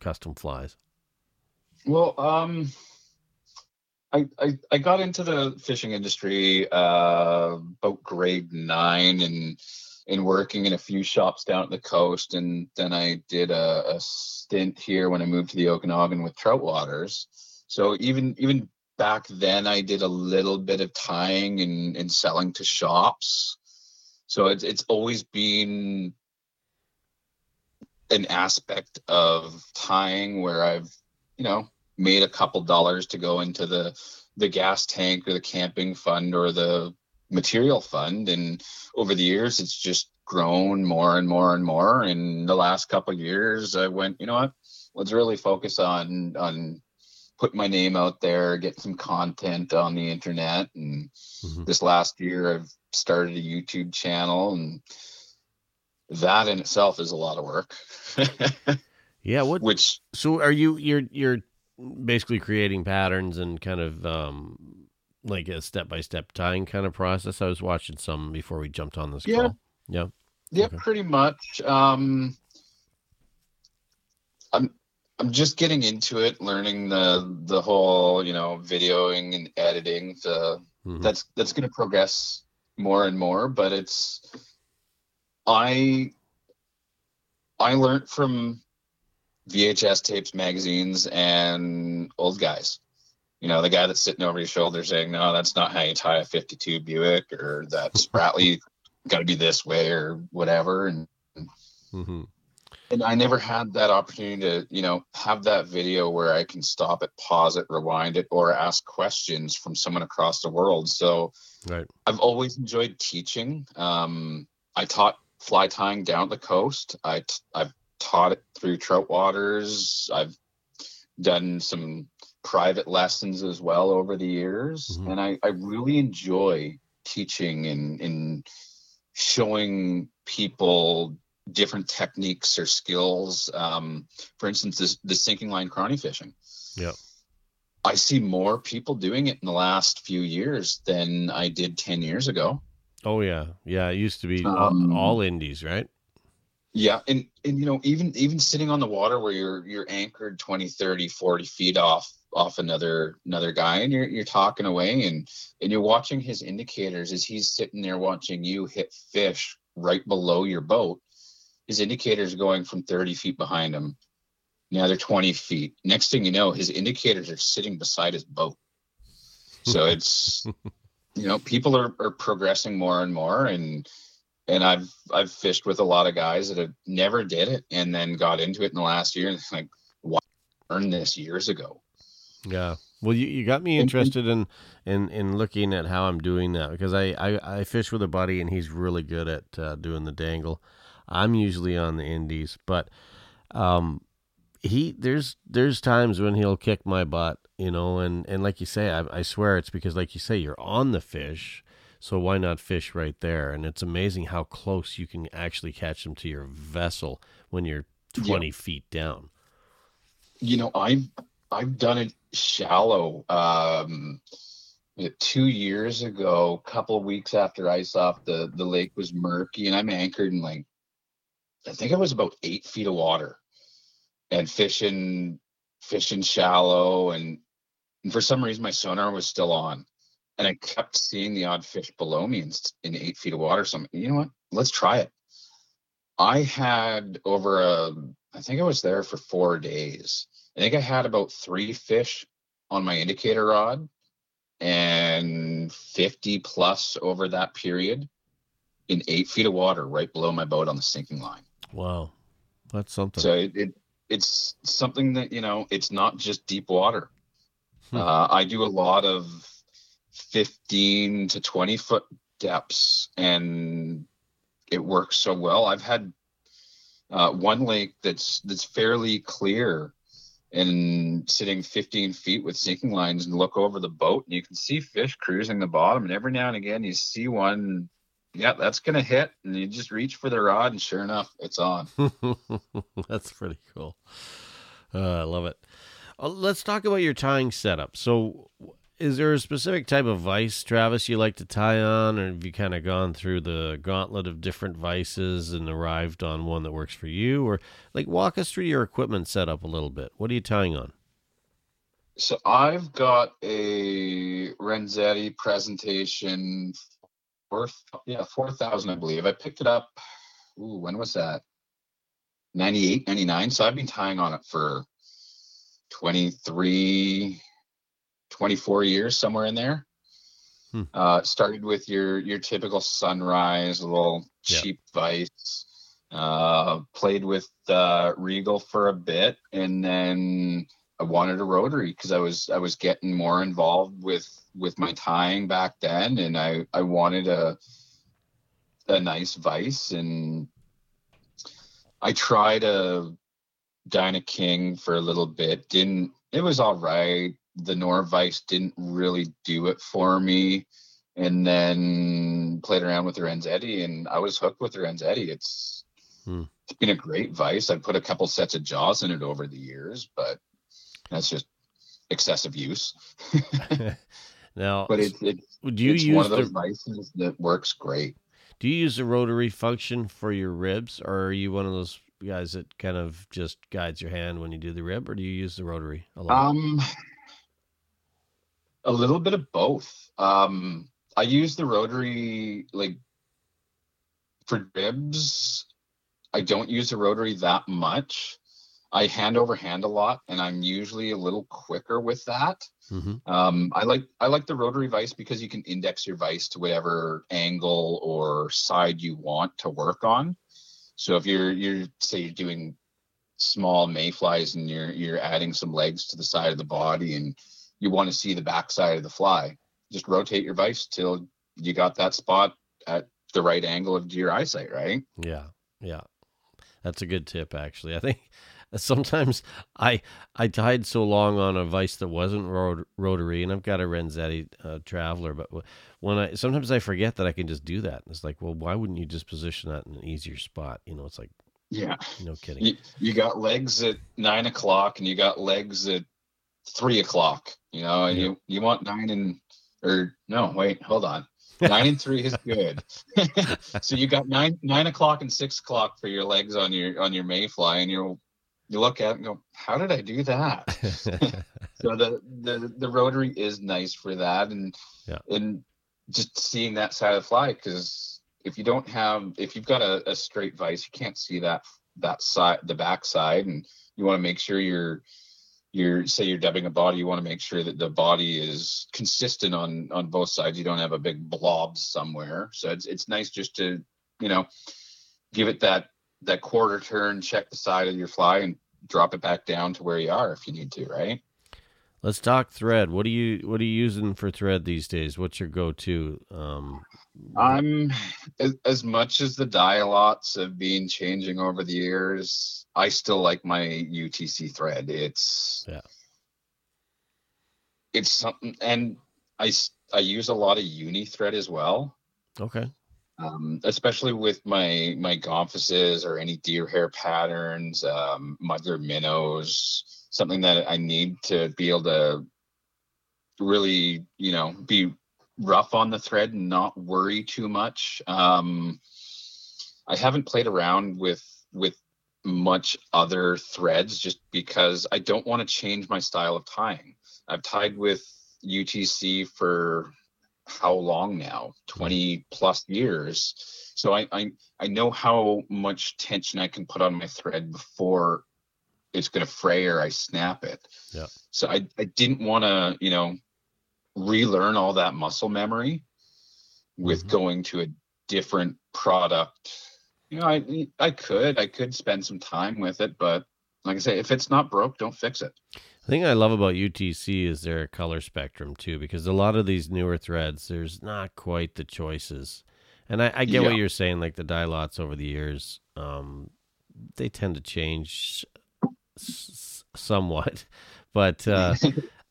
custom flies? Well, um, I, I I got into the fishing industry uh, about grade nine and and working in a few shops down at the coast, and then I did a, a stint here when I moved to the Okanagan with Trout Waters. So even even back then, I did a little bit of tying and, and selling to shops. So it's it's always been an aspect of tying where I've you know made a couple dollars to go into the the gas tank or the camping fund or the material fund. And over the years it's just grown more and more and more. In the last couple years i went you know what? Let's really focus on on putting my name out there get some content on the internet and Mhm. this last year i've started a youtube channel and that in itself is a lot of work Yeah. What? which So are you you're you're basically creating patterns and kind of um, like a step by step tying kind of process. I was watching some before we jumped on this Yeah. call. Yeah. Yeah, Okay. pretty much. Um, I'm I'm just getting into it, learning the the whole you know videoing and editing. The Mhm. that's that's going to progress more and more. But it's I I learned from VHS tapes, magazines, and old guys. You know, the guy that's sitting over your shoulder saying, "No, that's not how you tie a '52 Buick," or "That Spratley got to be this way," or whatever. And Mhm. And I never had that opportunity to, you know, have that video where I can stop it, pause it, rewind it, or ask questions from someone across the world. So Right. I've always enjoyed teaching. Um, I taught fly tying down the coast. I t- I've taught it through trout waters. I've done some private lessons as well over the years, Mhm. and I, I really enjoy teaching and, and showing people different techniques or skills. Um, for instance, this, the sinking line crony fishing. Yep. I see more people doing it in the last few years than I did 10 years ago. Oh yeah, yeah. It used to be all, Um, all indies, right? Yeah, and and you know, even even sitting on the water where you're you're anchored 20, 30, 40 feet off off another another guy and you're you're talking away and and you're watching his indicators as he's sitting there watching you hit fish right below your boat. His indicators are going from 30 feet behind him. Now they're 20 feet. Next thing you know, his indicators are sitting beside his boat. So it's you know, people are, are progressing more and more and and I've I've fished with a lot of guys that have never did it and then got into it in the last year and it's like why learn this years ago. Yeah. Well, you, you got me interested in, in in looking at how I'm doing that because I, I, I fish with a buddy and he's really good at uh, doing the dangle. I'm usually on the indies, but um, he there's there's times when he'll kick my butt, you know, and and like you say, I, I swear it's because like you say, you're on the fish, so why not fish right there? And it's amazing how close you can actually catch them to your vessel when you're Yeah. 20 feet down. You know, I've I've done it shallow. Um two years ago, a couple of weeks after ice off, the the lake was murky and I'm anchored in like I think it was about eight feet of water and fishing fishing shallow and, and for some reason my sonar was still on and I kept seeing the odd fish below me in, in eight feet of water. So I'm, you know what? Let's try it. I had over a, I think I was there for four days. I think I had about three fish on my indicator rod and 50 plus over that period in eight feet of water right below my boat on the sinking line. Wow, that's something. So it, it it's something that you know it's not just deep water. Hmm. Uh, I do a lot of 15 to 20 foot depths, and it works so well. I've had uh, one lake that's that's fairly clear and sitting 15 feet with sinking lines and look over the boat and you can see fish cruising the bottom and every now and again you see one yeah that's gonna hit and you just reach for the rod and sure enough it's on That's pretty cool. Uh, I love it. Uh, let's talk about your tying setup. So, is there a specific type of vice, Travis, you like to tie on, or have you kind of gone through the gauntlet of different vices and arrived on one that works for you? Or, like, walk us through your equipment setup a little bit. What are you tying on? So I've got a Renzetti presentation yeah, four thousand I believe. I picked it up ooh, when was that? 98, 99. So I've been tying on it for 23, 24 years, somewhere in there. Hmm. Uh started with your your typical sunrise, a little Yeah. cheap vice. Uh played with uh Regal for a bit and then I wanted a rotary because I was I was getting more involved with with my tying back then, and I I wanted a a nice vice, and I tried a Dyna King for a little bit. Didn't it was all right. The Nor-Vise didn't really do it for me, and then played around with the Renzetti, and I was hooked with the Renzetti. It's Hmm. it's been a great vice. I've put a couple sets of jaws in it over the years, but that's just excessive use. now, but it's it's, do you it's use one of those the vices that works great. do you use the rotary function for your ribs, or are you one of those guys that kind of just guides your hand when you do the rib, or do you use the rotary a lot? Um, a little bit of both. Um, I use the rotary like for ribs. I don't use the rotary that much. I hand over hand a lot, and I'm usually a little quicker with that. hmm Um, I like I like the rotary vise because you can index your vise to whatever angle or side you want to work on. So if you're you're say you're doing small mayflies and you're you're adding some legs to the side of the body and you want to see the back side of the fly, just rotate your vise till you got that spot at the right angle of your eyesight, right? Yeah, yeah, that's a good tip. Actually, I think sometimes I I tied so long on a vice that wasn't rot- rotary, and I've got a Renzetti uh, Traveler, but when I sometimes I forget that I can just do that. And it's like, well, why wouldn't you just position that in an easier spot? You know, it's like Yeah. no kidding. You, you got legs at nine o'clock and you got legs at three o'clock, you know, and Yeah. you, you want nine and, or no, wait, hold on. Nine and three is good. so you got nine, nine o'clock and six o'clock for your legs on your, on your mayfly and you you look at it and go, how did I do that? so the, the, the rotary is nice for that. And, Yeah. and just seeing that side of the fly, because if you don't have, if you've got a, a straight vise, you can't see that that side, the back side, and you want to make sure you're you're say you're dubbing a body, you want to make sure that the body is consistent on on both sides. You don't have a big blob somewhere. So it's it's nice just to you know give it that that quarter turn, check the side of your fly, and drop it back down to where you are if you need to, right? Let's talk thread. What are you What are you using for thread these days? What's your go to? Um, I'm as, as much as the dye lots have been changing over the years, I still like my UTC thread. It's Yeah. It's something, and I I use a lot of uni thread as well, okay. Um, especially with my my gomphuses or any deer hair patterns, um, muddler minnows, something that I need to be able to really, you know, be rough on the thread and not worry too much. Um, I haven't played around with with much other threads just because I don't want to change my style of tying. I've tied with UTC for how long now? 20 plus years. So I, I I know how much tension I can put on my thread before it's gonna fray or I snap it. Yeah. So I, I didn't want to, you know, relearn all that muscle memory with Mhm. going to a different product. You know, I I could I could spend some time with it, but like I say, if it's not broke, don't fix it. The thing I love about UTC is their color spectrum too, because a lot of these newer threads, there's not quite the choices. And I, I get what you're saying, like the dye lots over the years, um, they tend to change s- somewhat. But uh,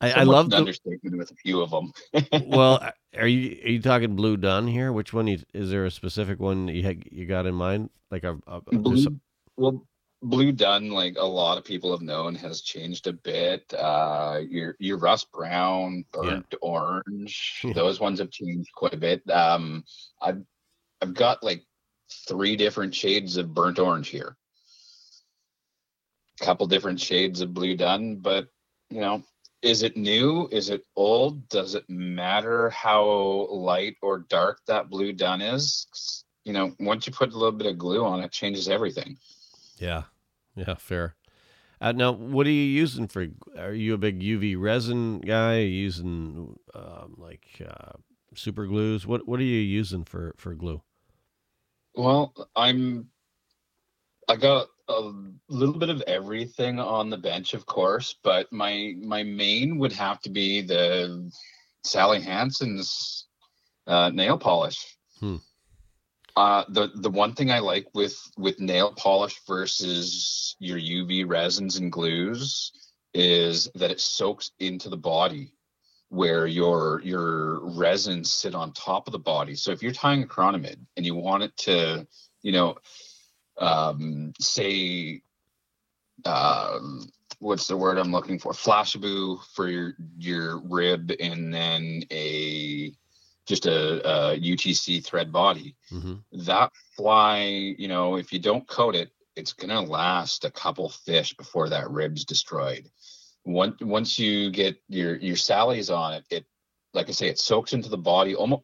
I, I love the. understatement with a few of them. Well, are you are you talking blue dun here? Which one? You, is there a specific one you had, you got in mind? Like a, a blue, well, blue dun, like a lot of people have known, has changed a bit. Uh, your your rust brown, burnt orange, Yeah. those ones have changed quite a bit. Um, I've I've got like three different shades of burnt orange here. a Couple different shades of blue dun, but you know, is it new? Is it old? Does it matter how light or dark that blue dun is? You know, once you put a little bit of glue on it, changes everything. Yeah, yeah, fair. Uh, now, what are you using for? Are you a big UV resin guy? Using um, like uh, super glues? What What are you using for for glue? Well, I'm I got a little bit of everything on the bench, of course, but my my main would have to be the Sally Hansen's uh, nail polish. Hmm. Uh, the the one thing I like with with nail polish versus your UV resins and glues is that it soaks into the body where your your resins sit on top of the body. So if you're tying a chronomid and you want it to, you know, um, say, um, what's the word I'm looking for? Flashabou for your your rib, and then a just a, a UTC thread body. hmm That fly, you know, if you don't coat it, it's gonna last a couple fish before that rib's destroyed. Once once you get your your sallies on it, it like I say, it soaks into the body. Almost.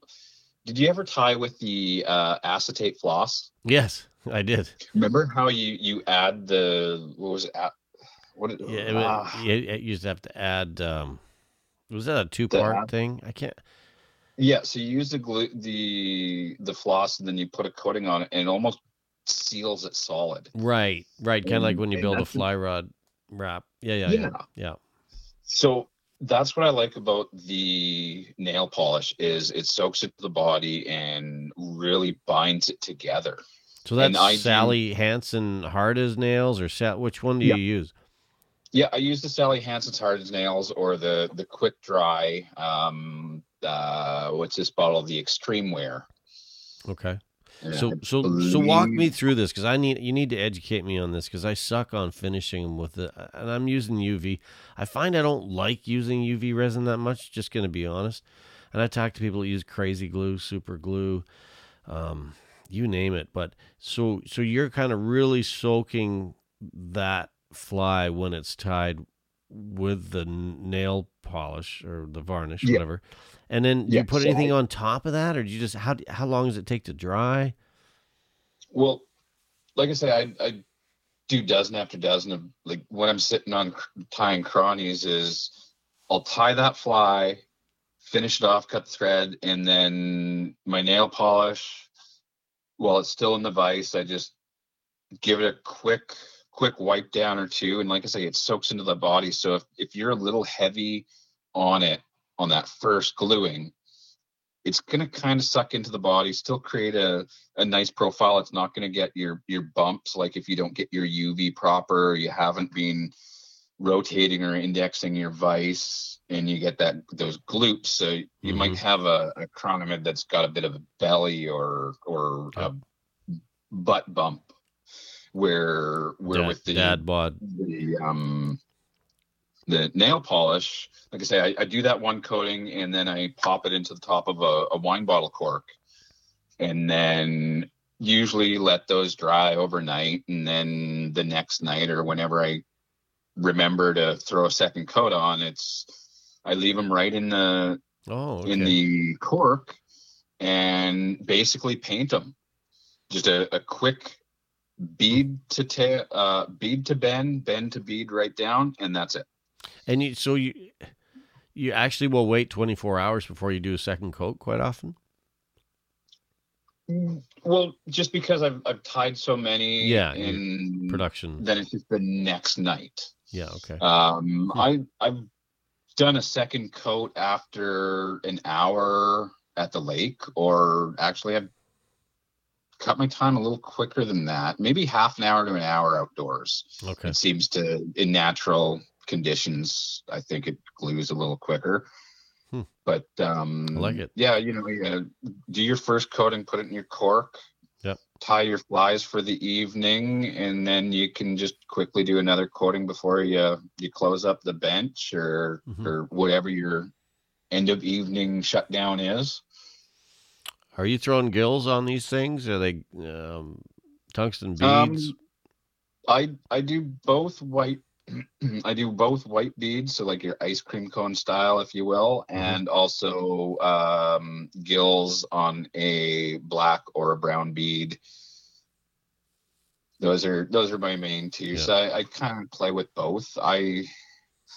Did you ever tie with the uh, acetate floss? Yes, I did. Remember how you you add the what was it? What it, Yeah, it, ah, wa- yeah, it used to have to add. Um, was that a two part thing? I can't. Yeah. So you use the glue, the the floss, and then you put a coating on it, and it almost seals it solid. Right, right. Kind of like when you build a fly rod wrap. Yeah, yeah, yeah, yeah. So that's what I like about the nail polish is it soaks into the body and really binds it together. So that's I do- Sally Hansen hard as nails, or Sa- which one do Yeah. you use? Yeah, I use the Sally Hansen's Hard as Nails or the the Quick Dry. Um, uh, what's this bottle? The Extreme Wear. Okay. And So I so so walk me through this because I need you need to educate me on this because I suck on finishing them with it and I'm using UV. I find I don't like using UV resin that much. Just gonna be honest. And I talk to people that use crazy glue, super glue, um, you name it. But so so you're kind of really soaking that fly when it's tied with the nail polish or the varnish, whatever. And then do you put so anything I- on top of that, or do you just how how long does it take to dry? Well, like I say, I, I do dozen after dozen of like when I'm sitting on tying cronies is I'll tie that fly, finish it off, cut the thread, and then my nail polish, while it's still in the vise, I just give it a quick quick wipe down or two. And like I say, it soaks into the body. So if, if you're a little heavy on it on that first gluing, it's gonna kind of suck into the body, still create a a nice profile. It's not going to get your your bumps like if you don't get your UV proper, or you haven't been rotating or indexing your vise, and you get that those glutes. So you might mm-hmm. have a, a chronomid that's got a bit of a belly or or a butt bump, where where Dad, with the dad bod. the um the nail polish like i say I, I do that one coating and then i pop it into the top of a, a wine bottle cork and then usually let those dry overnight and then the next night or whenever i remember to throw a second coat on it's i leave them right in the Oh, okay. in the cork and basically paint them. Just a, a quick bead to ta- uh, bead to bend, bend to bead right down, and that's it. and you so you you actually will wait 24 hours before you do a second coat quite often. Well, just because I've I've tied so many, Yeah, in Production. then it's just the next night. Yeah. Okay. Um, Hmm. I I've done a second coat after an hour at the lake, or actually I've cut my time a little quicker than that. Maybe half an hour to an hour outdoors. Okay. It seems to in natural conditions. I think it glues a little quicker. Hmm. But um, I like it. Yeah, you know, gotta do your first coating, put it in your cork. Yep. Tie your flies for the evening, and then you can just quickly do another coating before you you close up the bench or Mhm. or whatever your end of evening shutdown is. Are you throwing gills on these things? Are they um, tungsten beads? Um, I I do both white. I do both white beads, so like your ice cream cone style, if you will, Mhm. and also um, gills on a black or a brown bead. Those are those are my main two. So I, I kind of play with both. I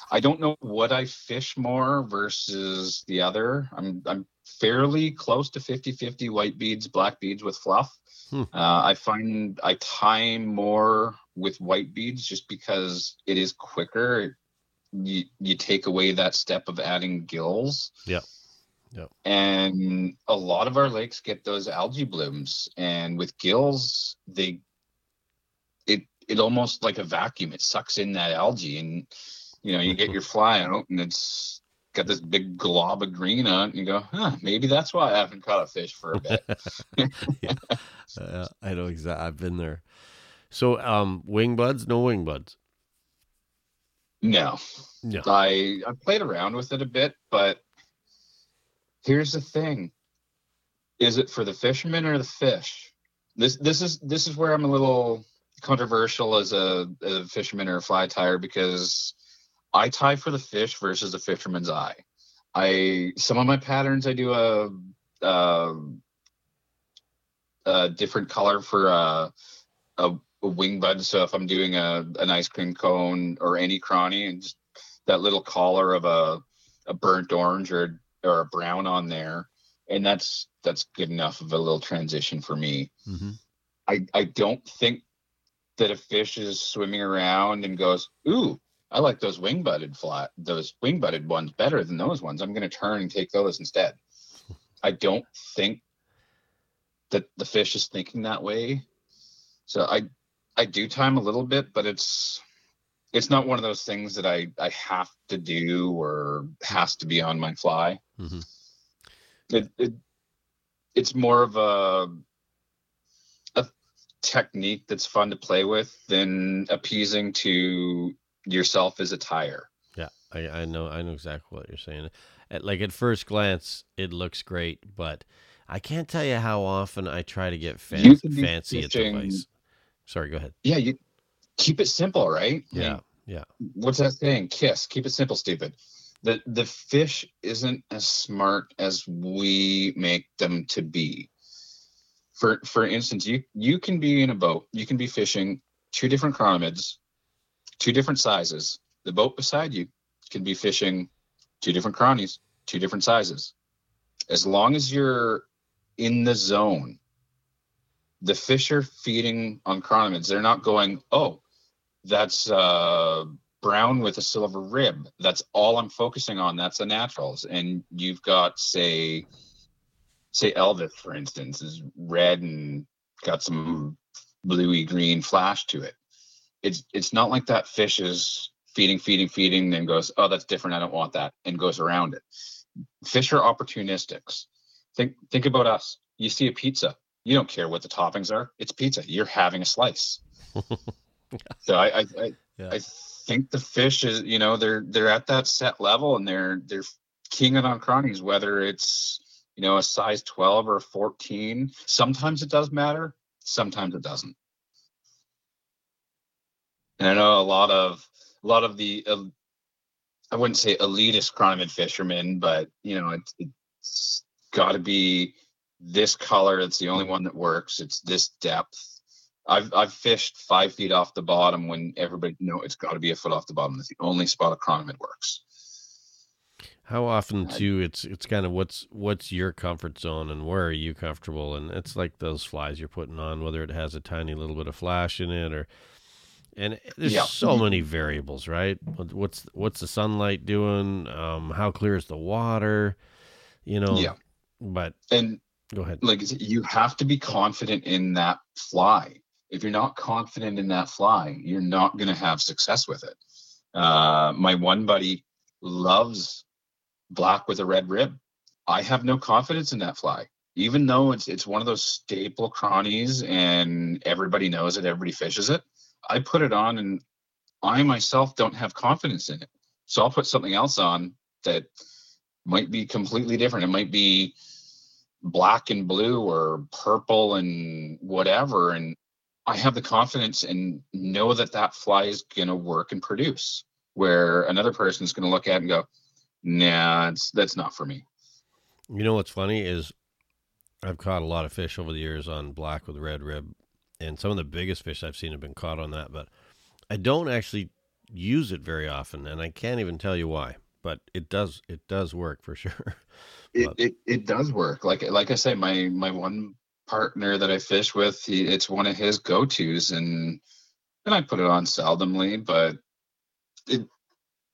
I don't know what I fish more versus the other. I'm I'm fairly close to 50-50 white beads, black beads with fluff. Hmm. Uh, I find I tie more with white beads just because it is quicker. You you take away that step of adding gills. Yep. Yep. And a lot of our lakes get those algae blooms, and with gills, they it it almost like a vacuum. It sucks in that algae, and you know you get your fly out, and it's got this big glob of green on it, and you go, huh, maybe that's why I haven't caught a fish for a bit. Uh, I know exactly. I've been there. So, um, wing buds, no wing buds. No, No. I I played around with it a bit, but here's the thing: is it for the fisherman or the fish? This this is this is where I'm a little controversial as a, a fisherman or a fly tire because I tie for the fish versus the fisherman's eye. I some of my patterns I do a, a, a different color for a, a, a wing bud. So if I'm doing a an ice cream cone or any crawny and just that little collar of a a burnt orange or or a brown on there, and that's that's good enough of a little transition for me. hmm I I don't think that a fish is swimming around and goes, "Ooh, I like those wing butted flat, those wing butted ones better than those ones. I'm going to turn and take those instead." I don't think that the fish is thinking that way. So I I do time a little bit, but it's it's not one of those things that I I have to do or has to be on my fly. hmm It, it it's more of a a technique that's fun to play with than appeasing to yourself as a tire. Yeah, I, I know I know exactly what you're saying. At, like at first glance, it looks great, but I can't tell you how often I try to get fan- You can be fancy at the device. Sorry, go ahead. Yeah, you keep it simple, right? I mean, Yeah, yeah. what's that saying? Kiss. Keep it simple, stupid. The the fish isn't as smart as we make them to be. For for instance, you you can be in a boat, you can be fishing two different chironomids, two different sizes. The boat beside you can be fishing two different cronies, two different sizes. As long as you're in the zone, the fish are feeding on chironomids. They're not going, oh, that's uh brown with a silver rib. That's all I'm focusing on. That's the naturals. And you've got say say Elvis, for instance, is red and got some bluey green flash to it. It's it's not like that fish is feeding, feeding, feeding, then goes, oh, that's different. I don't want that, and goes around it. Fish are opportunistics. Think think about us. You see a pizza. You don't care what the toppings are. It's pizza. You're having a slice. so I I, I, Yeah. I think the fish is you know they're they're at that set level and they're they're king kinging on cronies whether it's you know a size 12 or a 14 sometimes it does matter sometimes it doesn't and i know a lot of a lot of the uh, i wouldn't say elitist chronomid fishermen but you know it's, it's got to be this color it's the only one that works it's this depth I've I've fished five feet off the bottom when everybody know it's got to be a foot off the bottom. That's the only spot a chronomid works. How often too? It's it's kind of what's what's your comfort zone and where are you comfortable? And it's like those flies you're putting on, whether it has a tiny little bit of flash in it or. And there's Yeah. so many variables, right? What's what's the sunlight doing? Um, how clear is the water? You know. Yeah. But And go ahead. like you have to be confident in that fly. If you're not confident in that fly, you're not going to have success with it. Uh, my one buddy loves black with a red rib. I have no confidence in that fly, even though it's it's one of those staple cronies and everybody knows it, everybody fishes it. I put it on and I myself don't have confidence in it. So I'll put something else on that might be completely different. It might be black and blue or purple and whatever and i have the confidence and know that that fly is going to work and produce where another person is going to look at and go nah it's that's not for me You know what's funny is I've caught a lot of fish over the years on black with red rib, and some of the biggest fish I've seen have been caught on that. But I don't actually use it very often, and I can't even tell you why. But it does it does work for sure. it, it, it does work like like i say my my one partner that i fish with he, it's one of his go-to's and and i put it on seldomly but it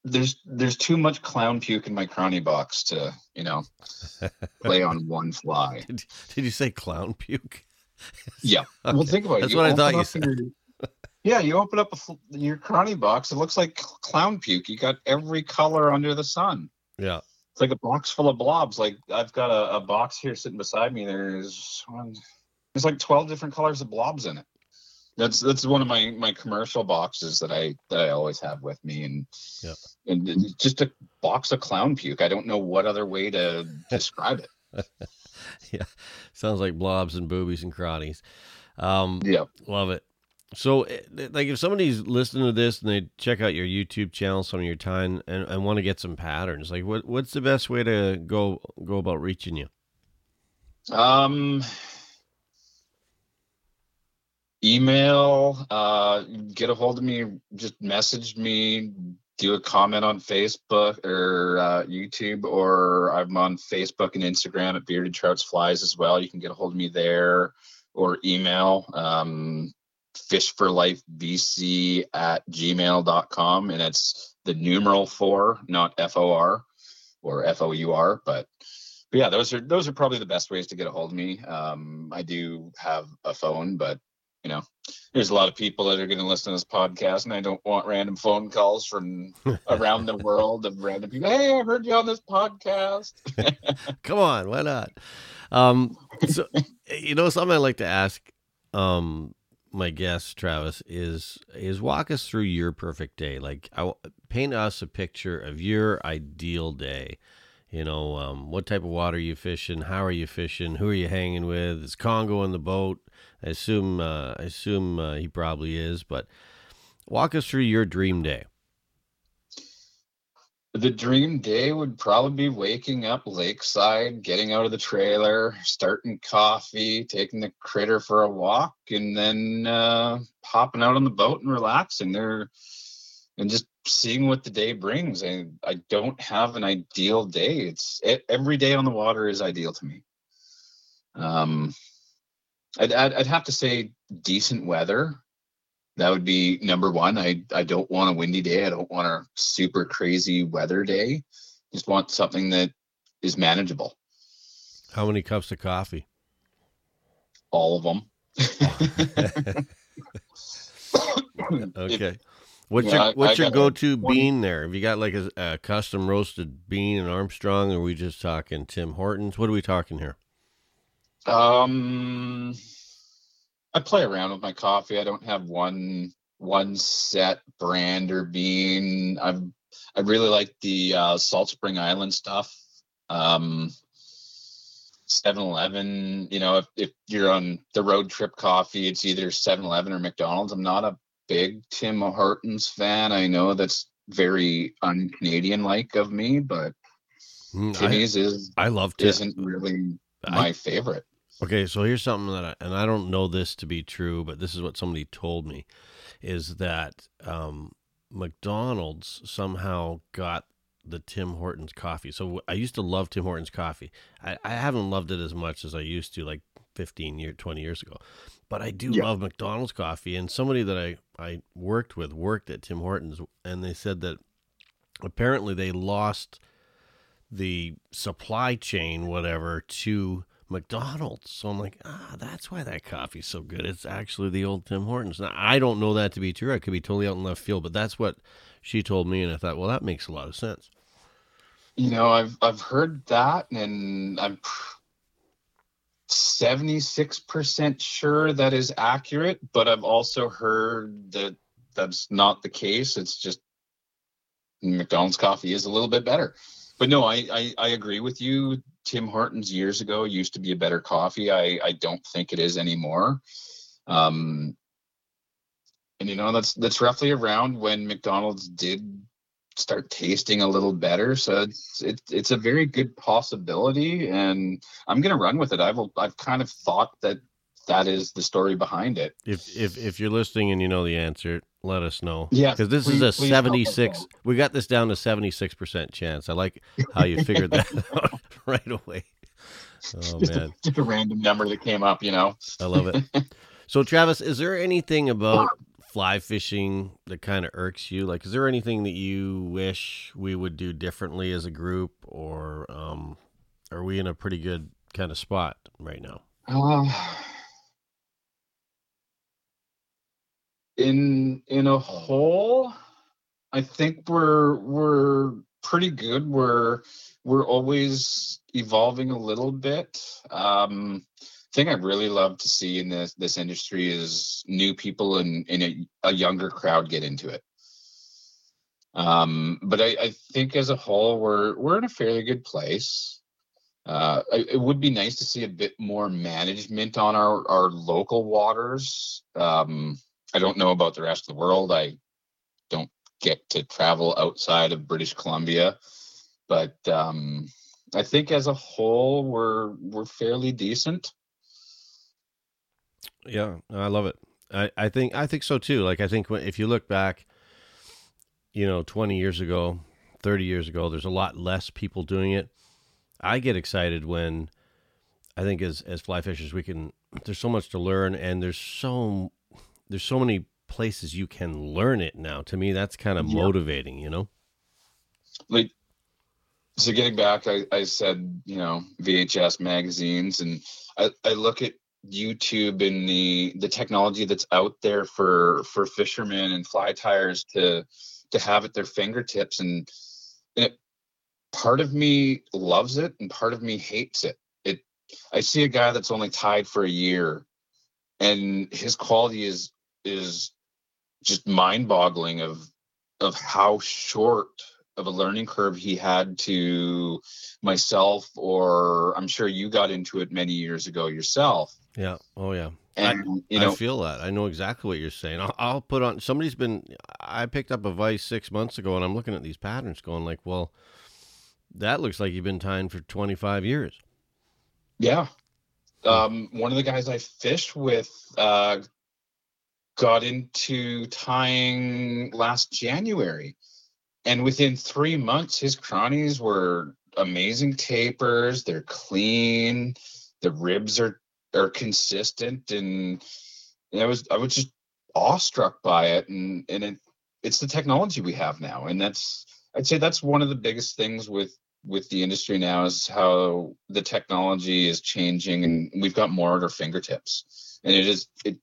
there's there's too much clown puke in my cronny box to you know play on one fly did, did you say clown puke? Yeah. Well, Okay. think about it. That's You what I thought you said. your- yeah, you open up a, your cronny box. It looks like clown puke. You got every color under the sun. Yeah. It's like a box full of blobs. Like I've got a, a box here sitting beside me. There's one, there's like twelve different colors of blobs in it. That's that's one of my my commercial boxes that I that I always have with me, and Yeah. and it's just a box of clown puke. I don't know what other way to describe it. yeah, sounds like blobs and boobies and crotties. Um, Yeah. love it. So, eh, like, if somebody's listening to this and they check out your YouTube channel, some of your time, and, and want to get some patterns, like, what what's the best way to go go about reaching you? Um, email, uh, get a hold of me, just message me, do a comment on Facebook or uh, YouTube, or I'm on Facebook and Instagram at Bearded Trouts Flies as well. You can get a hold of me there or email um, fishforlifebc at gmail.com. And it's the numeral four, not F O R or F O U R, but but yeah, those are those are probably the best ways to get a hold of me. Um, I do have a phone, but you know, there's a lot of people that are going to listen to this podcast, and I don't want random phone calls from around the world of random people. Hey, I heard you on this podcast. Come on, why not? Um, so, you know, something I like to ask um, my guest Travis is is walk us through your perfect day. Like, I, paint us a picture of your ideal day. You know, um, what type of water are you fishing? How are you fishing? Who are you hanging with? Is Congo in the boat? I assume uh, I assume uh, he probably is. But walk us through your dream day. The dream day would probably be waking up lakeside, getting out of the trailer, starting coffee, taking the critter for a walk, and then uh, hopping out on the boat and relaxing there and just seeing what the day brings. I, I don't have an ideal day. It's e- every day on the water is ideal to me. Um, I'd, I'd, I'd have to say decent weather. That would be number one. I, I don't want a windy day. I don't want a super crazy weather day. Just want something that is manageable. How many cups of coffee? All of them. Okay. What's Yeah, your what's I your go to bean there? Have you got like a, a custom roasted bean and Armstrong, or are we just talking Tim Hortons? What are we talking here? Um, I play around with my coffee. I don't have one one set brand or bean. I'm I really like the uh, Salt Spring Island stuff. Um, 7-Eleven. You know, if if you're on the road trip coffee, it's either 7-Eleven or McDonald's. I'm not a big Tim Hortons fan. I know that's very un-Canadian like of me, but Mm, I, Timmy's is I love Tim. isn't really I- my favorite. Okay, so here's something that, I, and I don't know this to be true, but this is what somebody told me, is that um, McDonald's somehow got the Tim Hortons coffee. So I used to love Tim Hortons coffee. I, I haven't loved it as much as I used to, like 15 year, 20 years ago. But I do Yeah. love McDonald's coffee. And somebody that I, I worked with worked at Tim Hortons, and they said that apparently they lost the supply chain, whatever, to McDonald's. So I'm like, ah, that's why that coffee's so good. It's actually the old Tim Hortons. Now, I don't know that to be true. I could be totally out in left field, but that's what she told me, and I thought, well, that makes a lot of sense. You know, I've I've heard that, and I'm seventy six percent sure that is accurate. But I've also heard that that's not the case. It's just McDonald's coffee is a little bit better. But no, I I, I agree with you. Tim Hortons years ago used to be a better coffee. I I don't think it is anymore. Um, and you know that's that's roughly around when McDonald's did start tasting a little better. So it's it's it's a very good possibility, and I'm gonna run with it. I've I've kind of thought that that is the story behind it. If if if you're listening and you know the answer, let us know. Yeah, because this please- is a please help us 76. We got this down to 76 percent chance. I like how you figured that out right away. Oh Just man. a, just a random number that came up, you know. I love it. So, Travis, is there anything about fly fishing that kind of irks you? Like, is there anything that you wish we would do differently as a group, or um, are we in a pretty good kind of spot right now? Uh, in in a whole, I think we're we're pretty good. We're we're always evolving a little bit. Um, thing I really love to see in this this industry is new people and in a, a younger crowd get into it. Um, but I, I think as a whole, we're we're in a fairly good place. Uh, it would be nice to see a bit more management on our our local waters. Um, I don't know about the rest of the world. I don't get to travel outside of British Columbia, but um, I think as a whole, we're we're fairly decent. Yeah, I love it. I, I think I think so too. Like I think if you look back, you know, twenty years ago, thirty years ago, there's a lot less people doing it. I get excited when I think as as fly fishers we can. There's so much to learn, and there's so there's so many places you can learn it now. To me, that's kind of Yeah. motivating. You know. like so getting back I, I said you know vhs magazines and I, I look at youtube and the the technology that's out there for for fishermen and fly tiers to to have at their fingertips and, and it, part of me loves it and part of me hates it it i see a guy that's only tied for a year and his quality is is just mind boggling of of how short of a learning curve he had to myself or i'm sure you got into it many years ago yourself Yeah. Oh yeah. and you know I feel that. I know exactly what you're saying. I'll, I'll put on. Somebody's been. I picked up a vise six months ago, and I'm looking at these patterns, going like, "Well, that looks like you've been tying for 25 years." yeah um one of the guys i fished with uh got into tying last january. And within three months his chronies were amazing tapers. They're clean. The ribs are are consistent. And i was i was just awestruck by it. And and it it's the technology we have now. And that's i'd say that's one of the biggest things with with the industry now is how the technology is changing. And we've got more at our fingertips. And it is it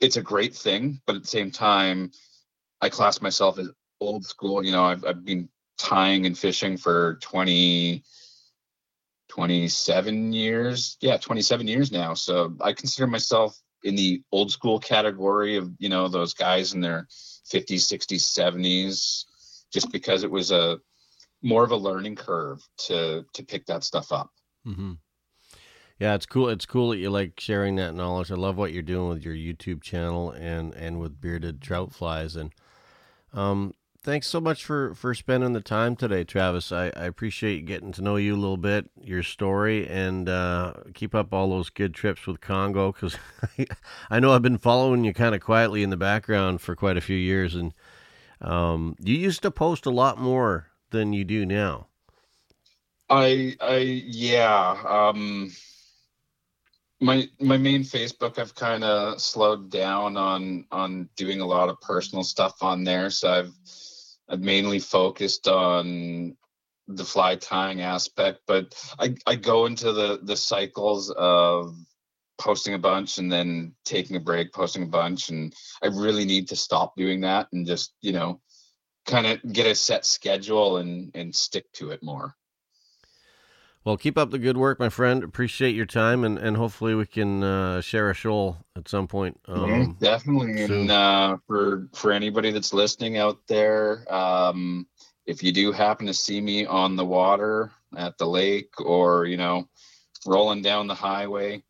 it's a great thing but at the same time i class myself as old school you know i've, I've been tying and fishing for 20 27 years. Yeah 27 years now. So i consider myself in the old school category of you know those guys in their 50s 60s 70s just because it was a more of a learning curve to to pick that stuff up. Mm-hmm. Yeah, it's cool. It's cool that you like sharing that knowledge. I love what you're doing with your YouTube channel and and with bearded trout flies. And um, thanks so much for for spending the time today, Travis. I, I appreciate getting to know you a little bit, your story, and uh, keep up all those good trips with Congo because I know I've been following you kind of quietly in the background for quite a few years, and um, you used to post a lot more than you do now. I I yeah. Um my my main Facebook I've kind of slowed down on on doing a lot of personal stuff on there. So I've I've mainly focused on the fly tying aspect, but I I go into the the cycles of posting a bunch and then taking a break, posting a bunch, and I really need to stop doing that and just you know kind of get a set schedule and and stick to it more. Well, keep up the good work, my friend. Appreciate your time, and, and hopefully we can uh, share a shoal at some point. Um, definitely soon. and uh for for anybody that's listening out there um if you do happen to see me on the water at the lake or you know rolling down the highway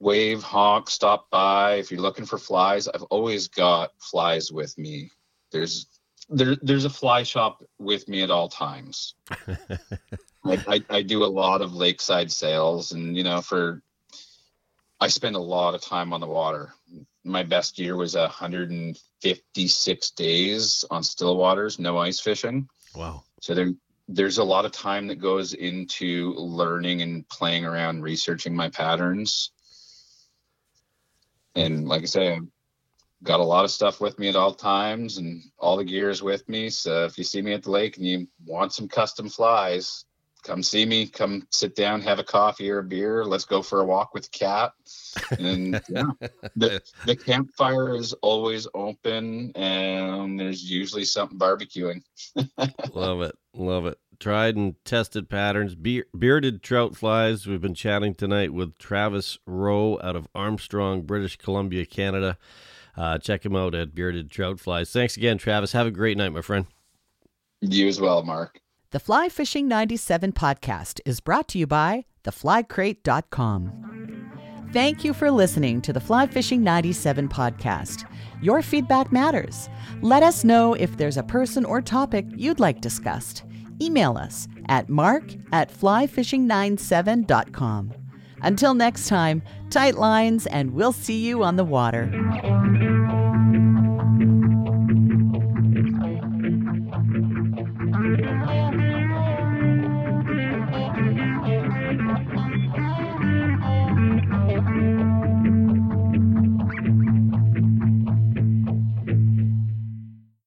wave honk stop by if you're looking for flies i've always got flies with me there's there, there's a fly shop with me at all times I, I, I do a lot of lakeside sales and you know for i spend a lot of time on the water. My best year was 156 days on still waters no ice fishing. Wow. so there there's a lot of time that goes into learning and playing around researching my patterns. And like i say i've got a lot of stuff with me at all times and all the gear is with me. So if you see me at the lake and you want some custom flies come see me come sit down have a coffee or a beer let's go for a walk with the cat and yeah the, the campfire is always open and there's usually something barbecuing Love it. Love it. tried and tested patterns. Be- bearded trout flies. We've been chatting tonight with Travis Rowe out of Armstrong, British Columbia, Canada. Uh, check him out at Bearded Trout Flies. Thanks again, Travis. Have a great night, my friend. You as well, Mark. The Fly Fishing 97 podcast is brought to you by theflycrate.com. Thank you for listening to the Fly Fishing 97 podcast. Your feedback matters. Let us know if there's a person or topic you'd like discussed. Email us at mark at flyfishing97.com. Until next time, tight lines, and we'll see you on the water.